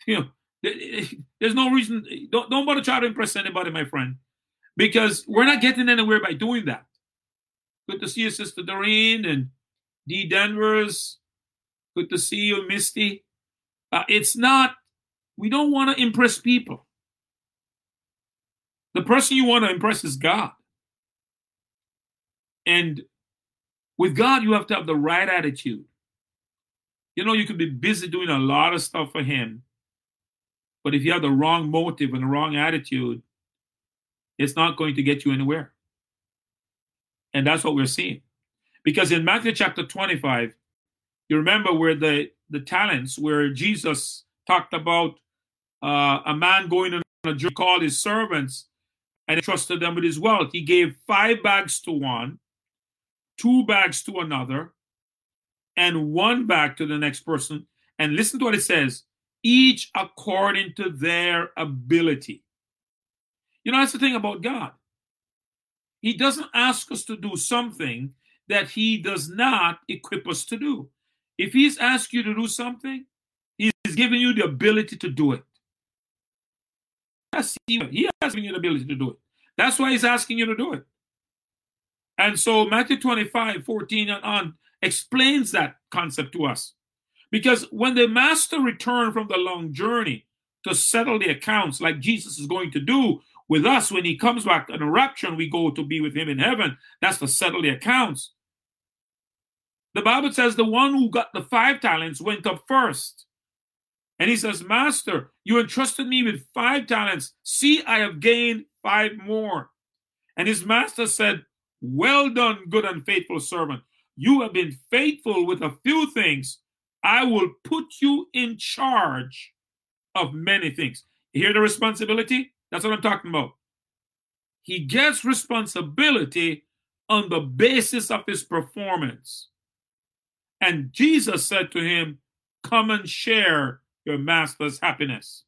You know, there's no reason. Don't, don't bother try to impress anybody, my friend, because we're not getting anywhere by doing that. Good to see you, Sister Doreen and D. Denvers. Good to see you, Misty. Uh, it's not, we don't want to impress people. The person you want to impress is God. And with God, you have to have the right attitude. You know, you could be busy doing a lot of stuff for Him, but if you have the wrong motive and the wrong attitude, it's not going to get you anywhere. And that's what we're seeing. Because in Matthew chapter 25, you remember where the, the talents, where Jesus talked about uh, a man going on a journey, called his servants and entrusted them with his wealth. He gave five bags to one, two bags to another, and one bag to the next person. And listen to what it says each according to their ability. You know, that's the thing about God. He doesn't ask us to do something that he does not equip us to do. If he's asked you to do something, he's giving you the ability to do it. Yes, he, he has given you the ability to do it. That's why he's asking you to do it. And so Matthew 25, 14 and on explains that concept to us. Because when the master returned from the long journey to settle the accounts, like Jesus is going to do with us when he comes back in a rapture and we go to be with him in heaven. That's to settle the accounts. The Bible says the one who got the five talents went up first. And he says, Master, you entrusted me with five talents. See, I have gained five more. And his master said, Well done, good and faithful servant. You have been faithful with a few things. I will put you in charge of many things. You hear the responsibility? That's what I'm talking about. He gets responsibility on the basis of his performance. And Jesus said to him, Come and share your master's happiness.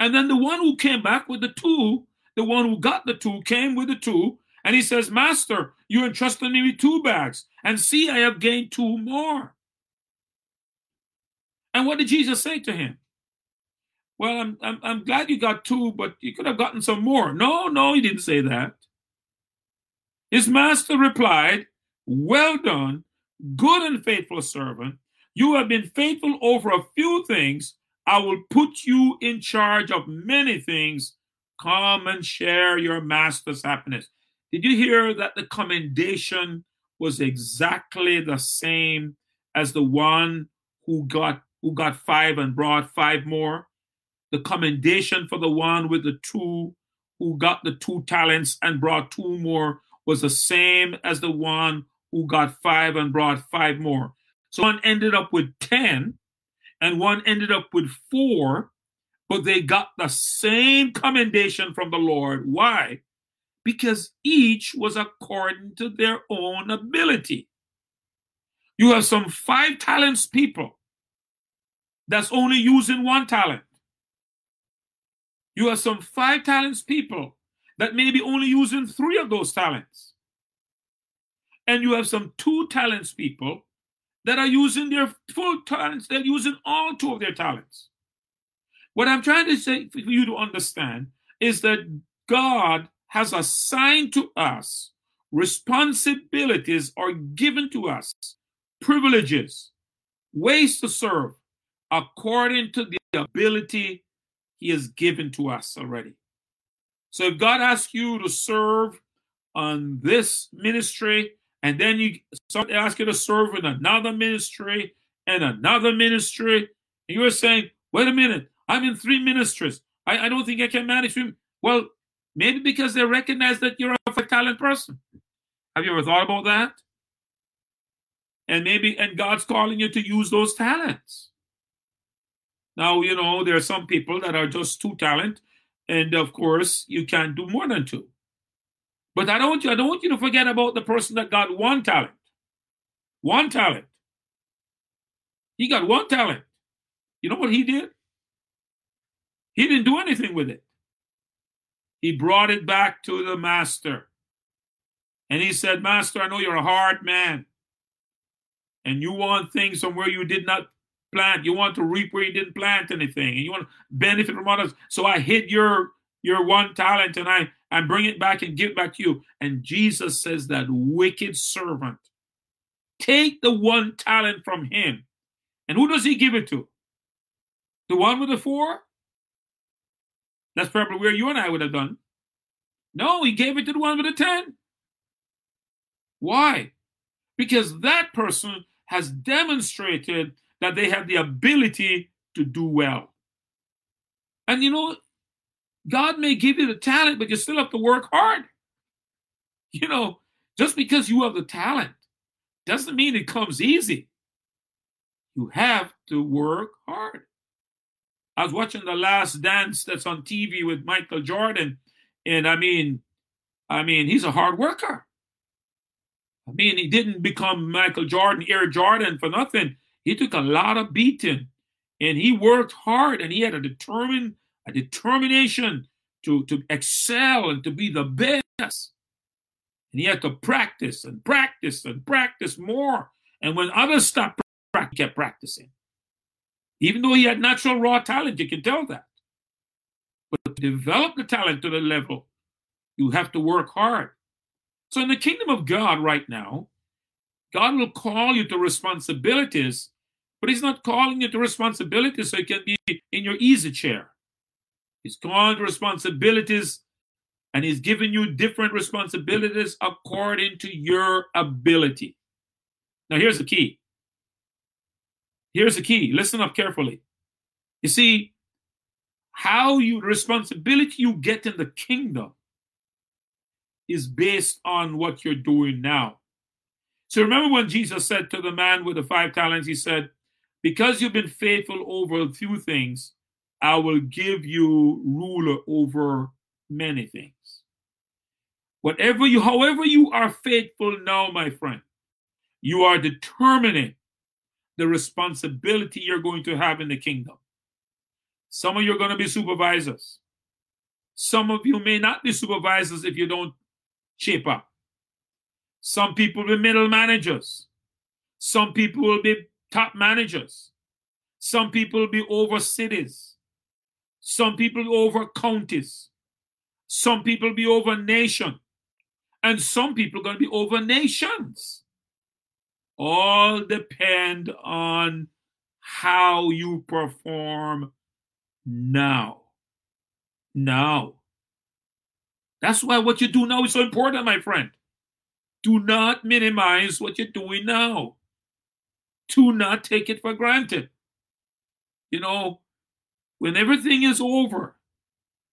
And then the one who came back with the two, the one who got the two, came with the two, and he says, Master, you entrusted me with two bags, and see, I have gained two more. And what did Jesus say to him? Well, I'm, I'm, I'm glad you got two, but you could have gotten some more. No, no, he didn't say that. His master replied, Well done, good and faithful servant. You have been faithful over a few things. I will put you in charge of many things. Come and share your master's happiness. Did you hear that the commendation was exactly the same as the one who got who got five and brought five more? the commendation for the one with the two who got the two talents and brought two more was the same as the one who got five and brought five more. So one ended up with 10 and one ended up with four, but they got the same commendation from the Lord. Why? Because each was according to their own ability. You have some five talents people that's only using one talent. You have some five talents people that may be only using three of those talents. And you have some two talents people that are using their full talents, they're using all two of their talents. What I'm trying to say for you to understand is that God has assigned to us responsibilities or given to us privileges, ways to serve according to the ability he has given to us already. So if God asks you to serve on this ministry, and then you somebody ask you to serve in another ministry and another ministry, and you're saying, wait a minute, I'm in three ministries. I, I don't think I can manage three. Well, maybe because they recognize that you're a talent person. Have you ever thought about that? And maybe, and God's calling you to use those talents. Now, you know, there are some people that are just two talent, and of course, you can't do more than two. But I don't want you, I don't want you to forget about the person that got one talent. One talent. He got one talent. You know what he did? He didn't do anything with it. He brought it back to the master. And he said, Master, I know you're a hard man. And you want things from where you did not plant. You want to reap where you didn't plant anything, and you want to benefit from others. So I hid your your one talent, and I I bring it back and give back to you. And Jesus says that wicked servant, take the one talent from him, and who does he give it to? The one with the four? That's probably where you and I would have done. No, he gave it to the one with the ten. Why? Because that person has demonstrated that they have the ability to do well. And you know, God may give you the talent, but you still have to work hard. (laughs) You know, just because you have the talent doesn't mean it comes easy. You have to work hard. I was watching the last dance that's on TV with Michael Jordan, and I mean, I mean, he's a hard worker. I mean, he didn't become Michael Jordan, Air Jordan for nothing. He took a lot of beating and he worked hard and he had a determined a determination to, to excel and to be the best. And he had to practice and practice and practice more. And when others stopped practicing, he kept practicing. Even though he had natural raw talent, you can tell that. But to develop the talent to the level, you have to work hard. So in the kingdom of God right now, God will call you to responsibilities but he's not calling you to responsibility so you can be in your easy chair. He's calling responsibilities and he's giving you different responsibilities according to your ability. Now, here's the key. Here's the key. Listen up carefully. You see, how you responsibility you get in the kingdom is based on what you're doing now. So remember when Jesus said to the man with the five talents, he said, because you've been faithful over a few things, I will give you ruler over many things. Whatever you, however you are faithful now, my friend, you are determining the responsibility you're going to have in the kingdom. Some of you are going to be supervisors. Some of you may not be supervisors if you don't shape up. Some people will be middle managers. Some people will be top managers. Some people be over cities. Some people over counties. Some people be over nation. And some people going to be over nations. All depend on how you perform now. Now. That's why what you do now is so important, my friend. Do not minimize what you're doing now to not take it for granted. You know, when everything is over,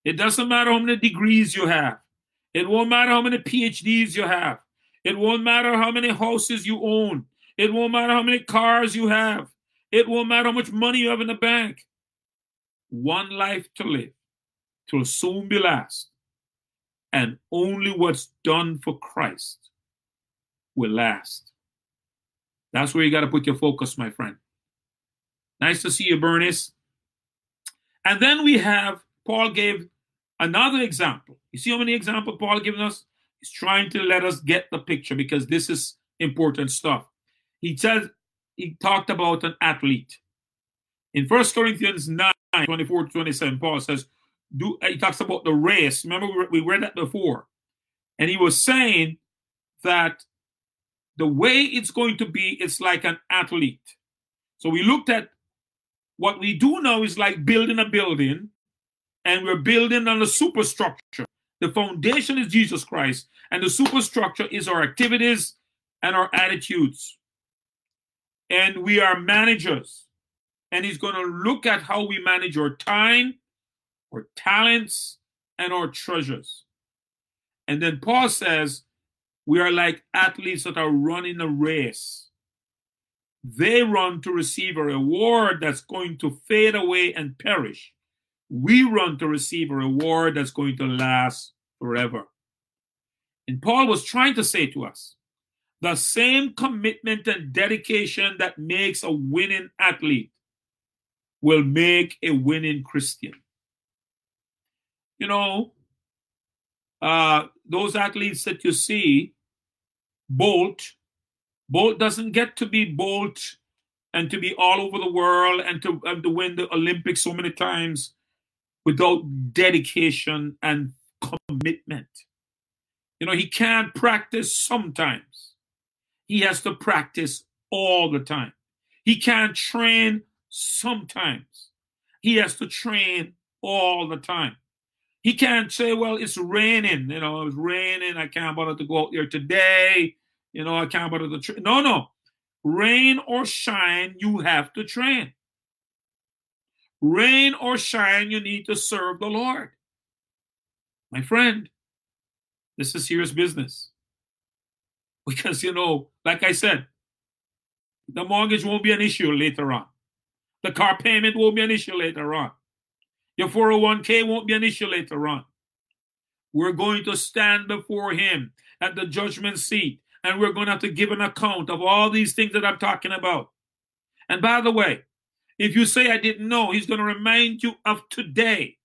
it doesn't matter how many degrees you have, It won't matter how many PhDs you have. It won't matter how many houses you own. It won't matter how many cars you have. It won't matter how much money you have in the bank. One life to live, will soon be last. And only what's done for Christ will last. That's where you got to put your focus, my friend. Nice to see you, Bernice. And then we have, Paul gave another example. You see how many examples Paul given us? He's trying to let us get the picture because this is important stuff. He says he talked about an athlete. In First Corinthians 9, 24 to 27, Paul says, do he talks about the race. Remember, we read that before. And he was saying that the way it's going to be, it's like an athlete. So we looked at what we do now is like building a building, and we're building on a superstructure. The foundation is Jesus Christ, and the superstructure is our activities and our attitudes. And we are managers. And he's going to look at how we manage our time, our talents, and our treasures. And then Paul says, we are like athletes that are running a race. They run to receive a reward that's going to fade away and perish. We run to receive a reward that's going to last forever. And Paul was trying to say to us the same commitment and dedication that makes a winning athlete will make a winning Christian. You know, uh, those athletes that you see, Bolt, Bolt doesn't get to be Bolt and to be all over the world and to, and to win the Olympics so many times without dedication and commitment. You know, he can't practice sometimes. He has to practice all the time. He can't train sometimes. He has to train all the time. He can't say, well, it's raining. You know, it's raining. I can't bother to go out there today. You know, I can't bother to. No, no. Rain or shine, you have to train. Rain or shine, you need to serve the Lord. My friend, this is serious business. Because, you know, like I said, the mortgage won't be an issue later on. The car payment won't be an issue later on. Your 401k won't be an issue later on. We're going to stand before Him at the judgment seat, and we're going to have to give an account of all these things that I'm talking about. And by the way, if you say I didn't know, He's going to remind you of today.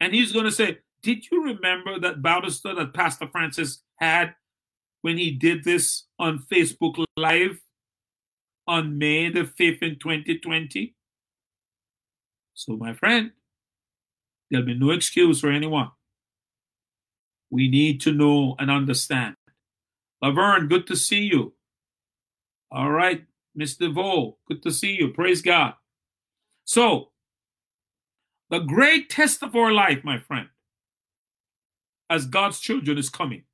And He's going to say, Did you remember that study that Pastor Francis had when he did this on Facebook Live on May the 5th in 2020? So, my friend, There'll be no excuse for anyone. We need to know and understand. Laverne, good to see you. All right, Mr. Vo, good to see you. Praise God. So, the great test of our life, my friend, as God's children is coming.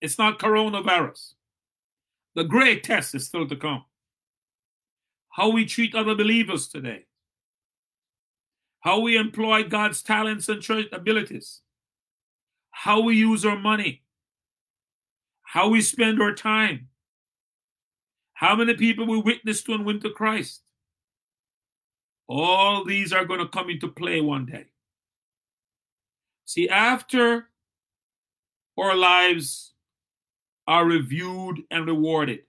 It's not coronavirus. The great test is still to come. How we treat other believers today how we employ God's talents and abilities, how we use our money, how we spend our time, how many people we witness to and win to Christ. All these are going to come into play one day. See, after our lives are reviewed and rewarded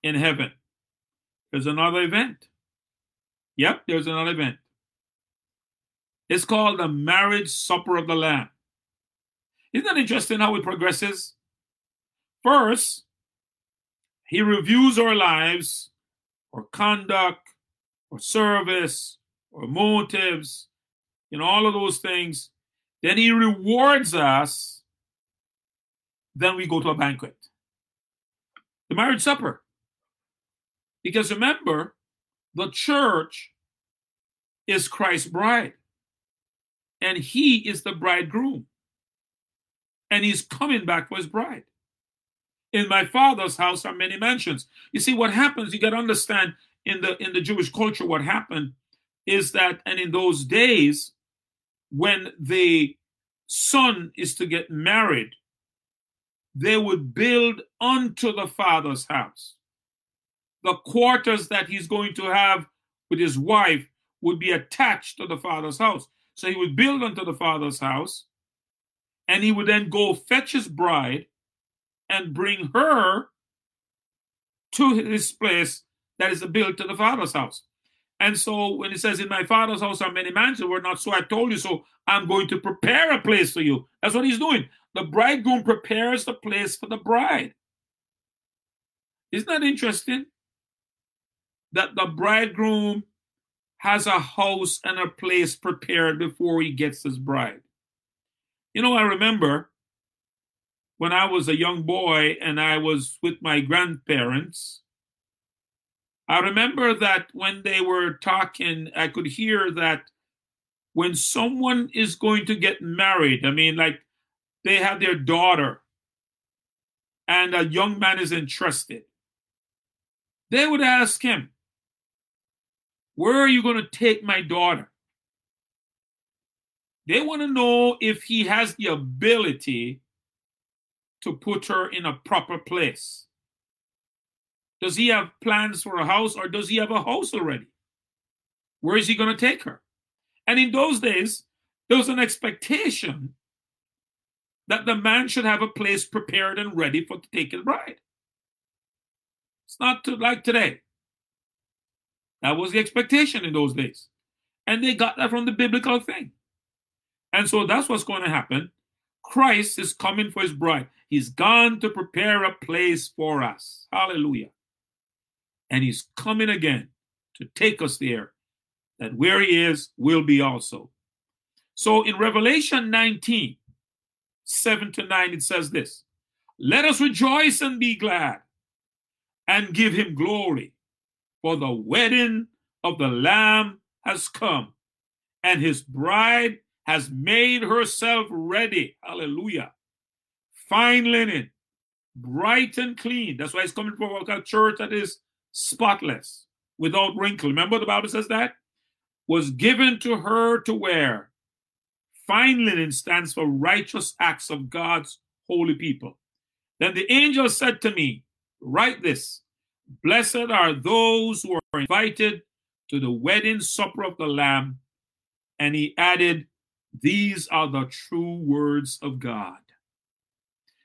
in heaven, there's another event. Yep, there's another event. It's called the marriage supper of the Lamb. Isn't that interesting how it progresses? First, he reviews our lives, our conduct, our service, our motives, and all of those things. Then he rewards us. Then we go to a banquet. The marriage supper. Because remember, the church is Christ's bride and he is the bridegroom. And he's coming back for his bride. In my father's house are many mansions. You see, what happens, you got to understand in the in the Jewish culture, what happened is that, and in those days, when the son is to get married, they would build unto the father's house. The quarters that he's going to have with his wife would be attached to the father's house. So he would build unto the father's house, and he would then go fetch his bride and bring her to his place that is built to the father's house. And so when he says, In my father's house are many mansions, we're not so I told you so. I'm going to prepare a place for you. That's what he's doing. The bridegroom prepares the place for the bride. Isn't that interesting? That the bridegroom has a house and a place prepared before he gets his bride. You know, I remember when I was a young boy and I was with my grandparents. I remember that when they were talking, I could hear that when someone is going to get married, I mean, like they have their daughter and a young man is entrusted, they would ask him, Where are you going to take my daughter? They want to know if he has the ability to put her in a proper place. Does he have plans for a house or does he have a house already? Where is he going to take her? And in those days, there was an expectation that the man should have a place prepared and ready for to take his bride. It's not to, like today. That was the expectation in those days. And they got that from the biblical thing. And so that's what's going to happen. Christ is coming for his bride. He's gone to prepare a place for us. Hallelujah. And he's coming again to take us there that where he is will be also. So in Revelation 19, 7 to 9, it says this Let us rejoice and be glad and give him glory, for the wedding of the Lamb has come, and his bride has made herself ready. Hallelujah. Fine linen, bright and clean. That's why it's coming from a church that is spotless, without wrinkle. Remember the Bible says that? was given to her to wear. Fine linen stands for righteous acts of God's holy people. Then the angel said to me, Write this Blessed are those who are invited to the wedding supper of the Lamb. And he added, These are the true words of God.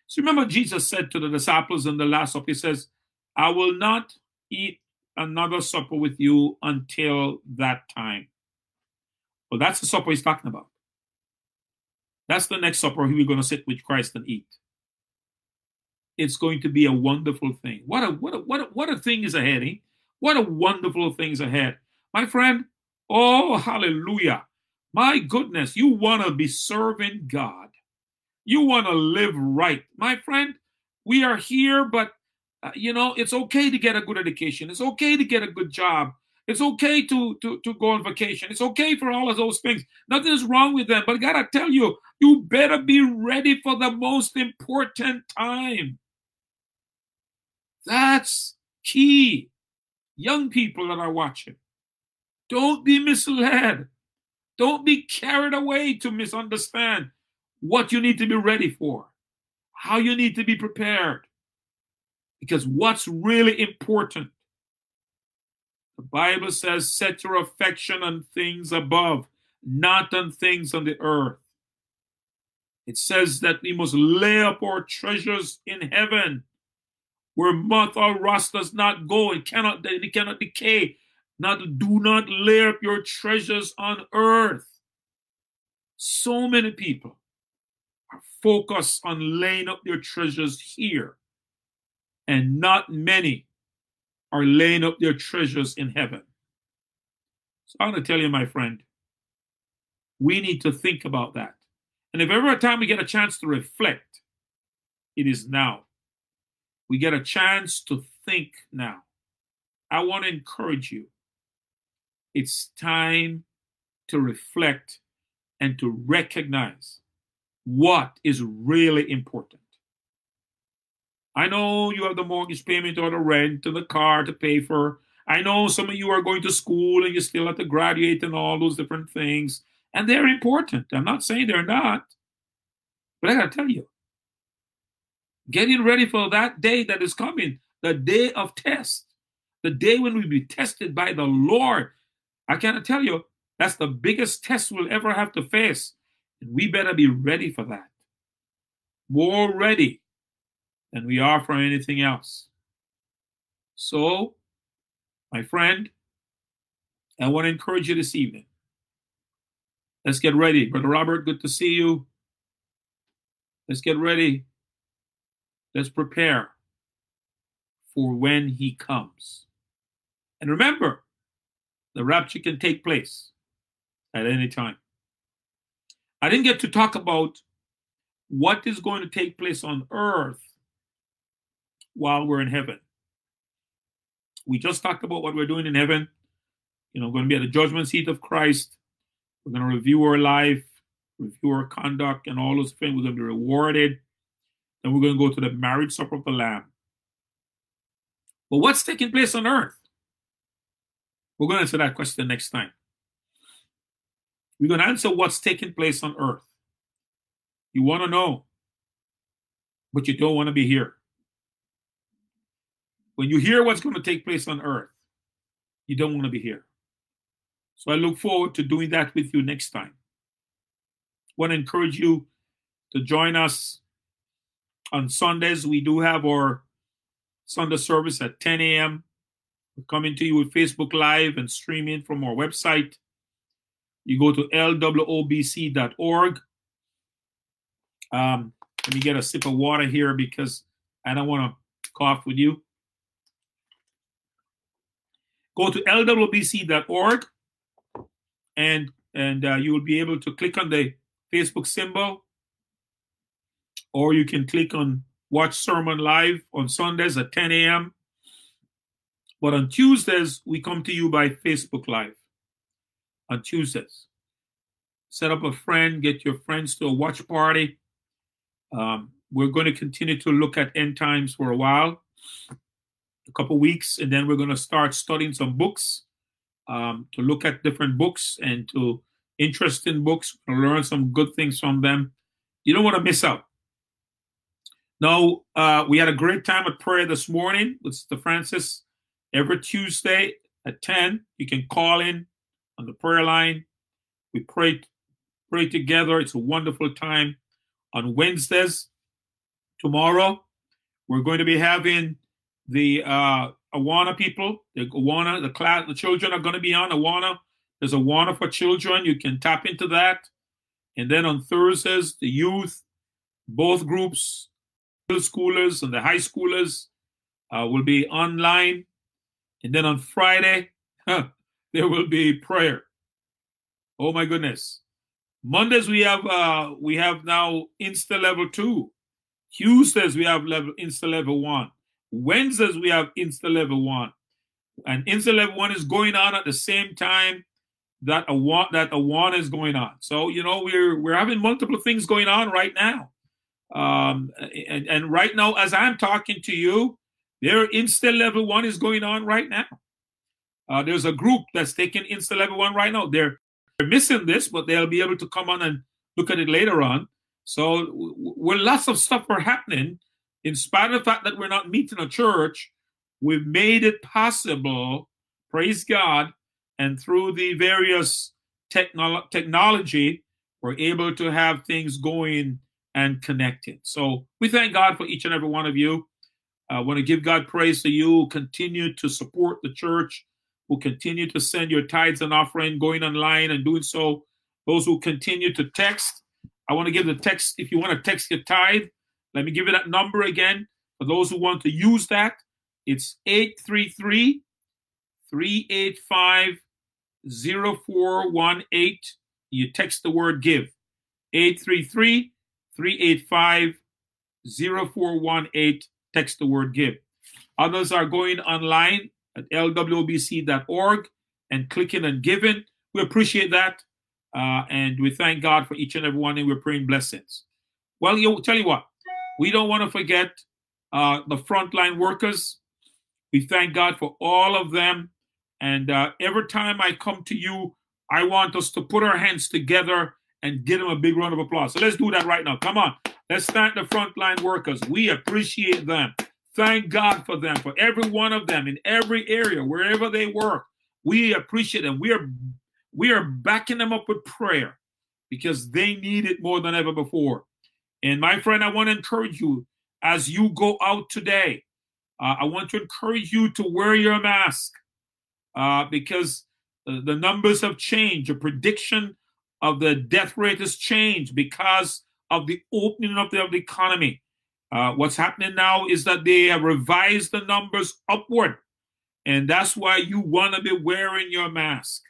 So remember, Jesus said to the disciples in the Last Supper, He says, I will not eat another supper with you until that time. Well, that's the supper he's talking about. That's the next supper we're going to sit with Christ and eat. It's going to be a wonderful thing. What a what a what a, what a thing is ahead, eh? What a wonderful things ahead. My friend, oh hallelujah. My goodness, you want to be serving God. You want to live right. My friend, we are here, but uh, you know, it's okay to get a good education. It's okay to get a good job. It's okay to, to, to go on vacation. It's okay for all of those things. Nothing is wrong with them. But I gotta tell you, you better be ready for the most important time. That's key. Young people that are watching, don't be misled. Don't be carried away to misunderstand what you need to be ready for, how you need to be prepared. Because what's really important, the Bible says, set your affection on things above, not on things on the earth. It says that we must lay up our treasures in heaven, where moth or rust does not go, it cannot, it cannot decay. Not do not lay up your treasures on earth. So many people are focused on laying up their treasures here and not many are laying up their treasures in heaven. So I'm going to tell you, my friend, we need to think about that. And if ever a time we get a chance to reflect, it is now. We get a chance to think now. I want to encourage you. It's time to reflect and to recognize what is really important. I know you have the mortgage payment or the rent and the car to pay for. I know some of you are going to school and you still have to graduate and all those different things. And they're important. I'm not saying they're not. But I got to tell you, getting ready for that day that is coming, the day of test, the day when we be tested by the Lord. I cannot tell you, that's the biggest test we'll ever have to face. And we better be ready for that. More ready than we are for anything else. So, my friend, I want to encourage you this evening. Let's get ready. Brother Robert, good to see you. Let's get ready. Let's prepare for when he comes. And remember, the rapture can take place at any time. I didn't get to talk about what is going to take place on earth while we're in heaven. We just talked about what we're doing in heaven. You know, going to be at the judgment seat of Christ. We're going to review our life, review our conduct, and all those things. We're going to be rewarded. Then we're going to go to the marriage supper of the Lamb. But what's taking place on earth? We're going to answer that question next time. We're going to answer what's taking place on earth. You want to know, but you don't want to be here. When you hear what's going to take place on earth, you don't want to be here. So I look forward to doing that with you next time. I want to encourage you to join us on Sundays. We do have our Sunday service at 10 a.m. We're coming to you with Facebook Live and streaming from our website. You go to lwobc.org. Um, let me get a sip of water here because I don't want to cough with you. Go to lwbc.org and and uh, you will be able to click on the Facebook symbol, or you can click on watch sermon live on Sundays at 10 a.m. But on Tuesdays, we come to you by Facebook Live. On Tuesdays, set up a friend, get your friends to a watch party. Um, we're going to continue to look at end times for a while, a couple weeks, and then we're going to start studying some books um, to look at different books and to interest in books, learn some good things from them. You don't want to miss out. Now, uh, we had a great time at prayer this morning with Sister Francis. Every Tuesday at 10, you can call in on the prayer line. We pray, pray together. It's a wonderful time. On Wednesdays, tomorrow, we're going to be having the uh, Awana people, the Awana, the class, the children are going to be on Awana. There's a Awana for children. You can tap into that. And then on Thursdays, the youth, both groups, schoolers and the high schoolers, uh, will be online. And then on Friday, (laughs) there will be prayer. Oh my goodness! Mondays we have uh, we have now Insta level two. Tuesdays we have level Insta level one. Wednesdays we have Insta Level One, and Insta Level One is going on at the same time that Awana that Awana is going on. So you know we're we're having multiple things going on right now, um, and and right now as I'm talking to you, their Insta Level One is going on right now. Uh, there's a group that's taking Insta Level One right now. They're they're missing this, but they'll be able to come on and look at it later on. So, w- lots of stuff are happening in spite of the fact that we're not meeting a church, we've made it possible, praise God, and through the various technolo- technology, we're able to have things going and connected. So we thank God for each and every one of you. I want to give God praise to you. Continue to support the church. Will continue to send your tithes and offering, going online and doing so. Those who continue to text, I want to give the text. If you want to text your tithe, let me give you that number again for those who want to use that. It's 833 385 0418. You text the word give. 833 385 0418. Text the word give. Others are going online at lwbc.org and clicking and giving. We appreciate that. Uh, and we thank God for each and every one, and we're praying blessings. Well, you tell you what, we don't want to forget uh, the frontline workers. We thank God for all of them. And uh, every time I come to you, I want us to put our hands together and give them a big round of applause. So let's do that right now. Come on. Let's thank the frontline workers. We appreciate them. Thank God for them, for every one of them in every area, wherever they work. We appreciate them. We are we are backing them up with prayer because they need it more than ever before. And my friend, I want to encourage you as you go out today. Uh, I want to encourage you to wear your mask uh, because the numbers have changed. The prediction of the death rate has changed because of the opening the, of the economy. Uh, what's happening now is that they have revised the numbers upward, and that's why you want to be wearing your mask.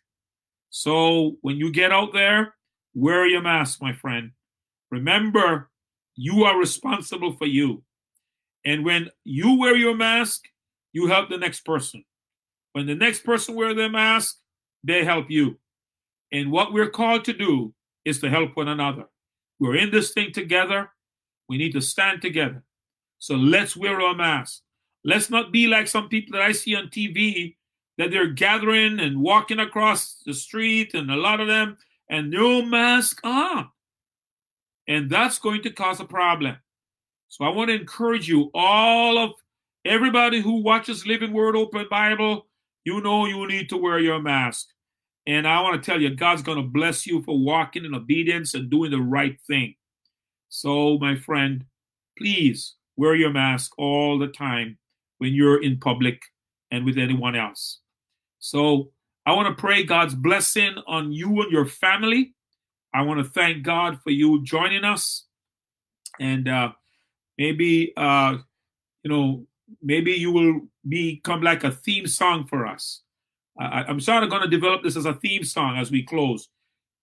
So when you get out there, wear your mask, my friend. Remember, you are responsible for you. And when you wear your mask, you help the next person. When the next person wear their mask, they help you. And what we're called to do is to help one another. We're in this thing together. We need to stand together. So let's wear our masks. Let's not be like some people that I see on TV that they're gathering and walking across the street, and a lot of them, and no mask on. And that's going to cause a problem. So I want to encourage you, all of everybody who watches Living Word Open Bible, you know you need to wear your mask. And I want to tell you, God's going to bless you for walking in obedience and doing the right thing. So, my friend, please wear your mask all the time when you're in public and with anyone else. So, I want to pray God's blessing on you and your family. I want to thank God for you joining us. And uh, maybe, uh, you know, maybe you will become like a theme song for us. I, I'm sort of going to develop this as a theme song as we close.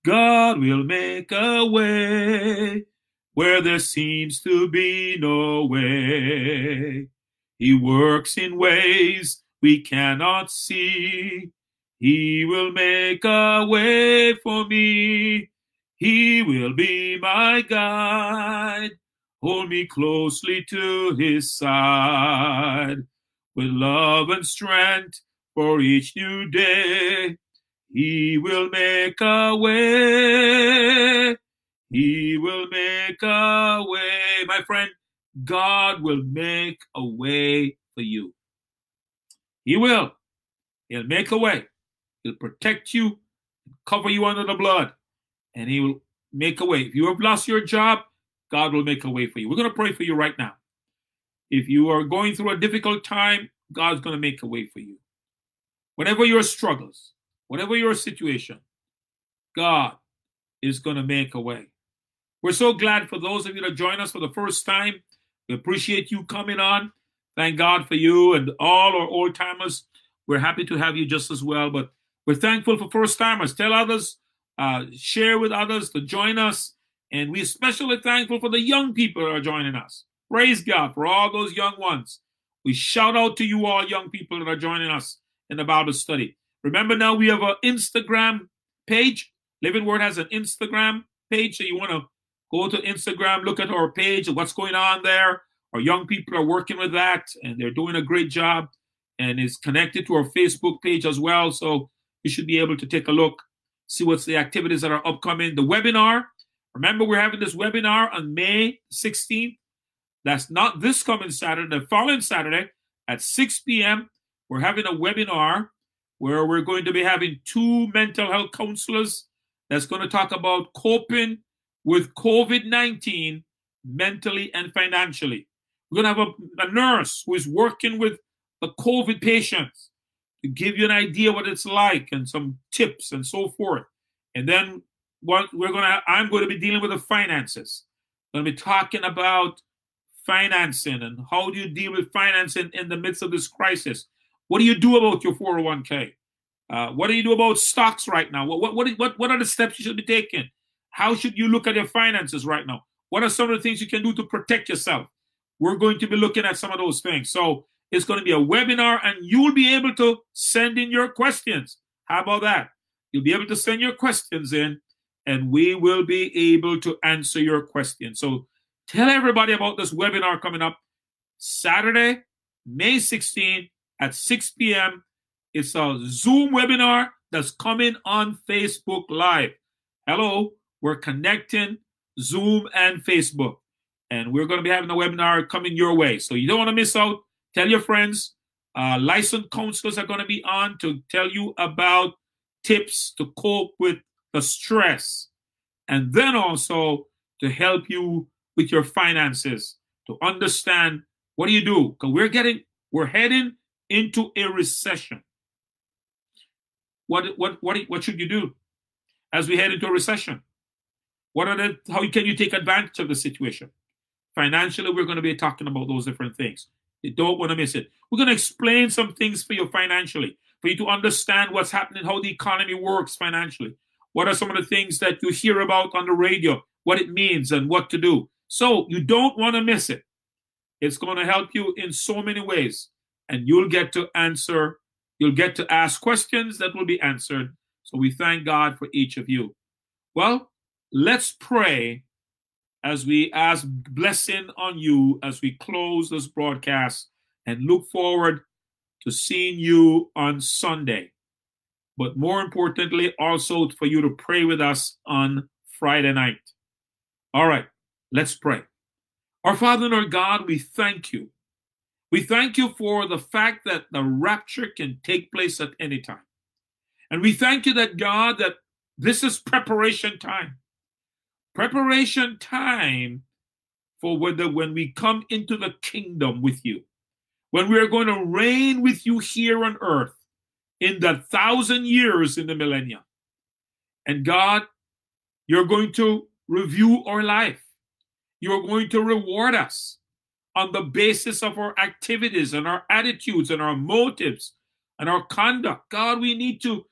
God will make a way where there seems to be no way. He works in ways we cannot see. He will make a way for me. He will be my guide. Hold me closely to his side. With love and strength, for each new day. He will make a way. He will make a way. My friend, God will make a way for you. He will. He'll make a way. He'll protect you, cover you under the blood, and He will make a way. If you have lost your job, God will make a way for you. We're going to pray for you right now. If you are going through a difficult time, God's going to make a way for you. Whatever your struggles, whatever your situation, God is going to make a way. We're so glad for those of you that join us for the first time. We appreciate you coming on. Thank God for you and all our old timers. We're happy to have you just as well. But we're thankful for first timers. Tell others, uh, share with others to join us. And we're especially thankful for the young people that are joining us. Praise God for all those young ones. We shout out to you all young people that are joining us in the Bible study. Remember now we have an Instagram page. Living Word has an Instagram page, so you want to go to Instagram, look at our page, and what's going on there. Our young people are working with that, and they're doing a great job. And it's connected to our Facebook page as well, so you should be able to take a look, see what's the activities that are upcoming. The webinar. Remember, we're having this webinar on May 16th. That's not this coming Saturday, the following Saturday at 6 p.m. We're having a webinar where we're going to be having two mental health counselors that's going to talk about coping with COVID 19 mentally and financially. We're going to have a, a, nurse who is working with the COVID patients to give you an idea what it's like and some tips and so forth. And then what we're going to, I'm going to be dealing with the finances. I'm going to be talking about financing and how do you deal with financing in the midst of this crisis what do you do about your 401k? Uh, what do you do about stocks right now? What, what, what, what are the steps you should be taking? How should you look at your finances right now? What are some of the things you can do to protect yourself? We're going to be looking at some of those things. So it's going to be a webinar and you'll be able to send in your questions. How about that? You'll be able to send your questions in and we will be able to answer your questions. So tell everybody about this webinar coming up Saturday, May 16th at 6 p.m. It's a Zoom webinar that's coming on Facebook Live. Hello, we're connecting Zoom and Facebook. And we're going to be having a webinar coming your way. So you don't want to miss out. Tell your friends. Uh, licensed counselors are going to be on to tell you about tips to cope with the stress. And then also to help you with your finances, to understand what do you do? Because we're getting, we're heading into a recession. What, what, what, what should you do as we head into a recession? What are the, how can you take advantage of the situation? Financially, we're going to be talking about those different things. You don't want to miss it. We're going to explain some things for you financially, for you to understand what's happening, how the economy works financially. What are some of the things that you hear about on the radio, what it means, and what to do. So you don't want to miss it. It's going to help you in so many ways, and you'll get to answer, you'll get to ask questions that will be answered. So we thank God for each of you. Well, let's pray as we ask blessing on you as we close this broadcast and look forward to seeing you on Sunday. But more importantly, also for you to pray with us on Friday night. All right, let's pray. Our Father and our God, we thank you. We thank you for the fact that the rapture can take place at any time. And we thank you that, God, that this is preparation time preparation time for whether when we come into the kingdom with you, when we are going to reign with you here on earth in the thousand years in the millennium. And God, you're going to review our life. You're going to reward us on the basis of our activities and our attitudes and our motives and our conduct. God, we need to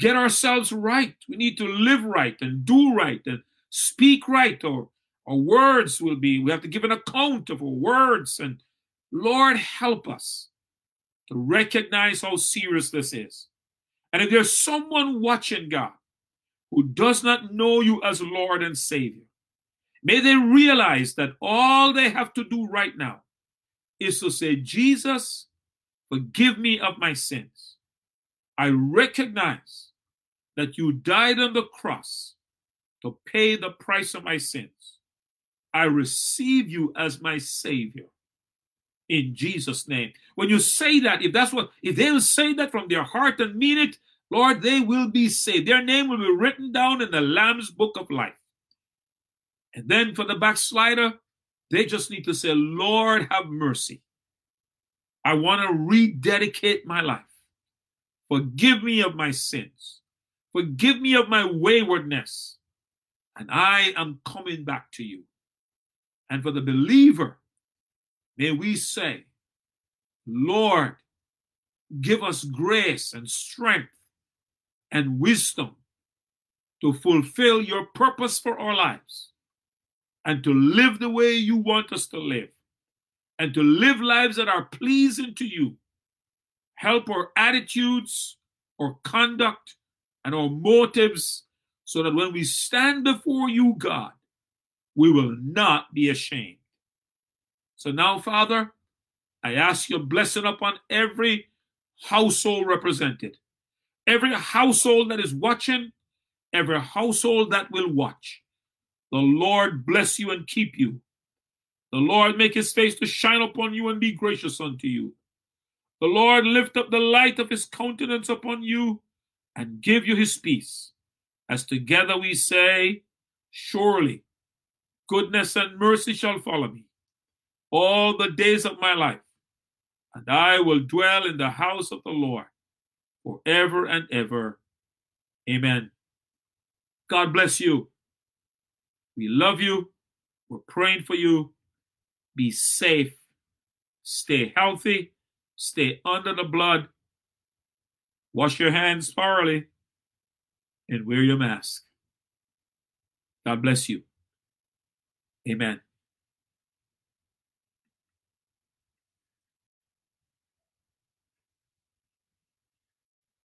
get ourselves right. We need to live right and do right and speak right or our words will be we have to give an account of our words and lord help us to recognize how serious this is and if there's someone watching god who does not know you as lord and savior may they realize that all they have to do right now is to say jesus forgive me of my sins i recognize that you died on the cross to pay the price of my sins. I receive you as my Savior in Jesus' name. When you say that, if that's what, if they will say that from their heart and mean it, Lord, they will be saved. Their name will be written down in the Lamb's book of life. And then for the backslider, they just need to say, Lord, have mercy. I want to rededicate my life. Forgive me of my sins. Forgive me of my waywardness and I am coming back to you. And for the believer, may we say, Lord, give us grace and strength and wisdom to fulfill your purpose for our lives and to live the way you want us to live and to live lives that are pleasing to you. Help our attitudes, our conduct, and our motives so that when we stand before you, God, we will not be ashamed. So now, Father, I ask your blessing upon every household represented, every household that is watching, every household that will watch. The Lord bless you and keep you. The Lord make his face to shine upon you and be gracious unto you. The Lord lift up the light of his countenance upon you and give you his peace as together we say, Surely goodness and mercy shall follow me all the days of my life, and I will dwell in the house of the Lord forever and ever. Amen. God bless you. We love you. We're praying for you. Be safe. Stay healthy. Stay under the blood. Wash your hands thoroughly and wear your mask. God bless you. Amen.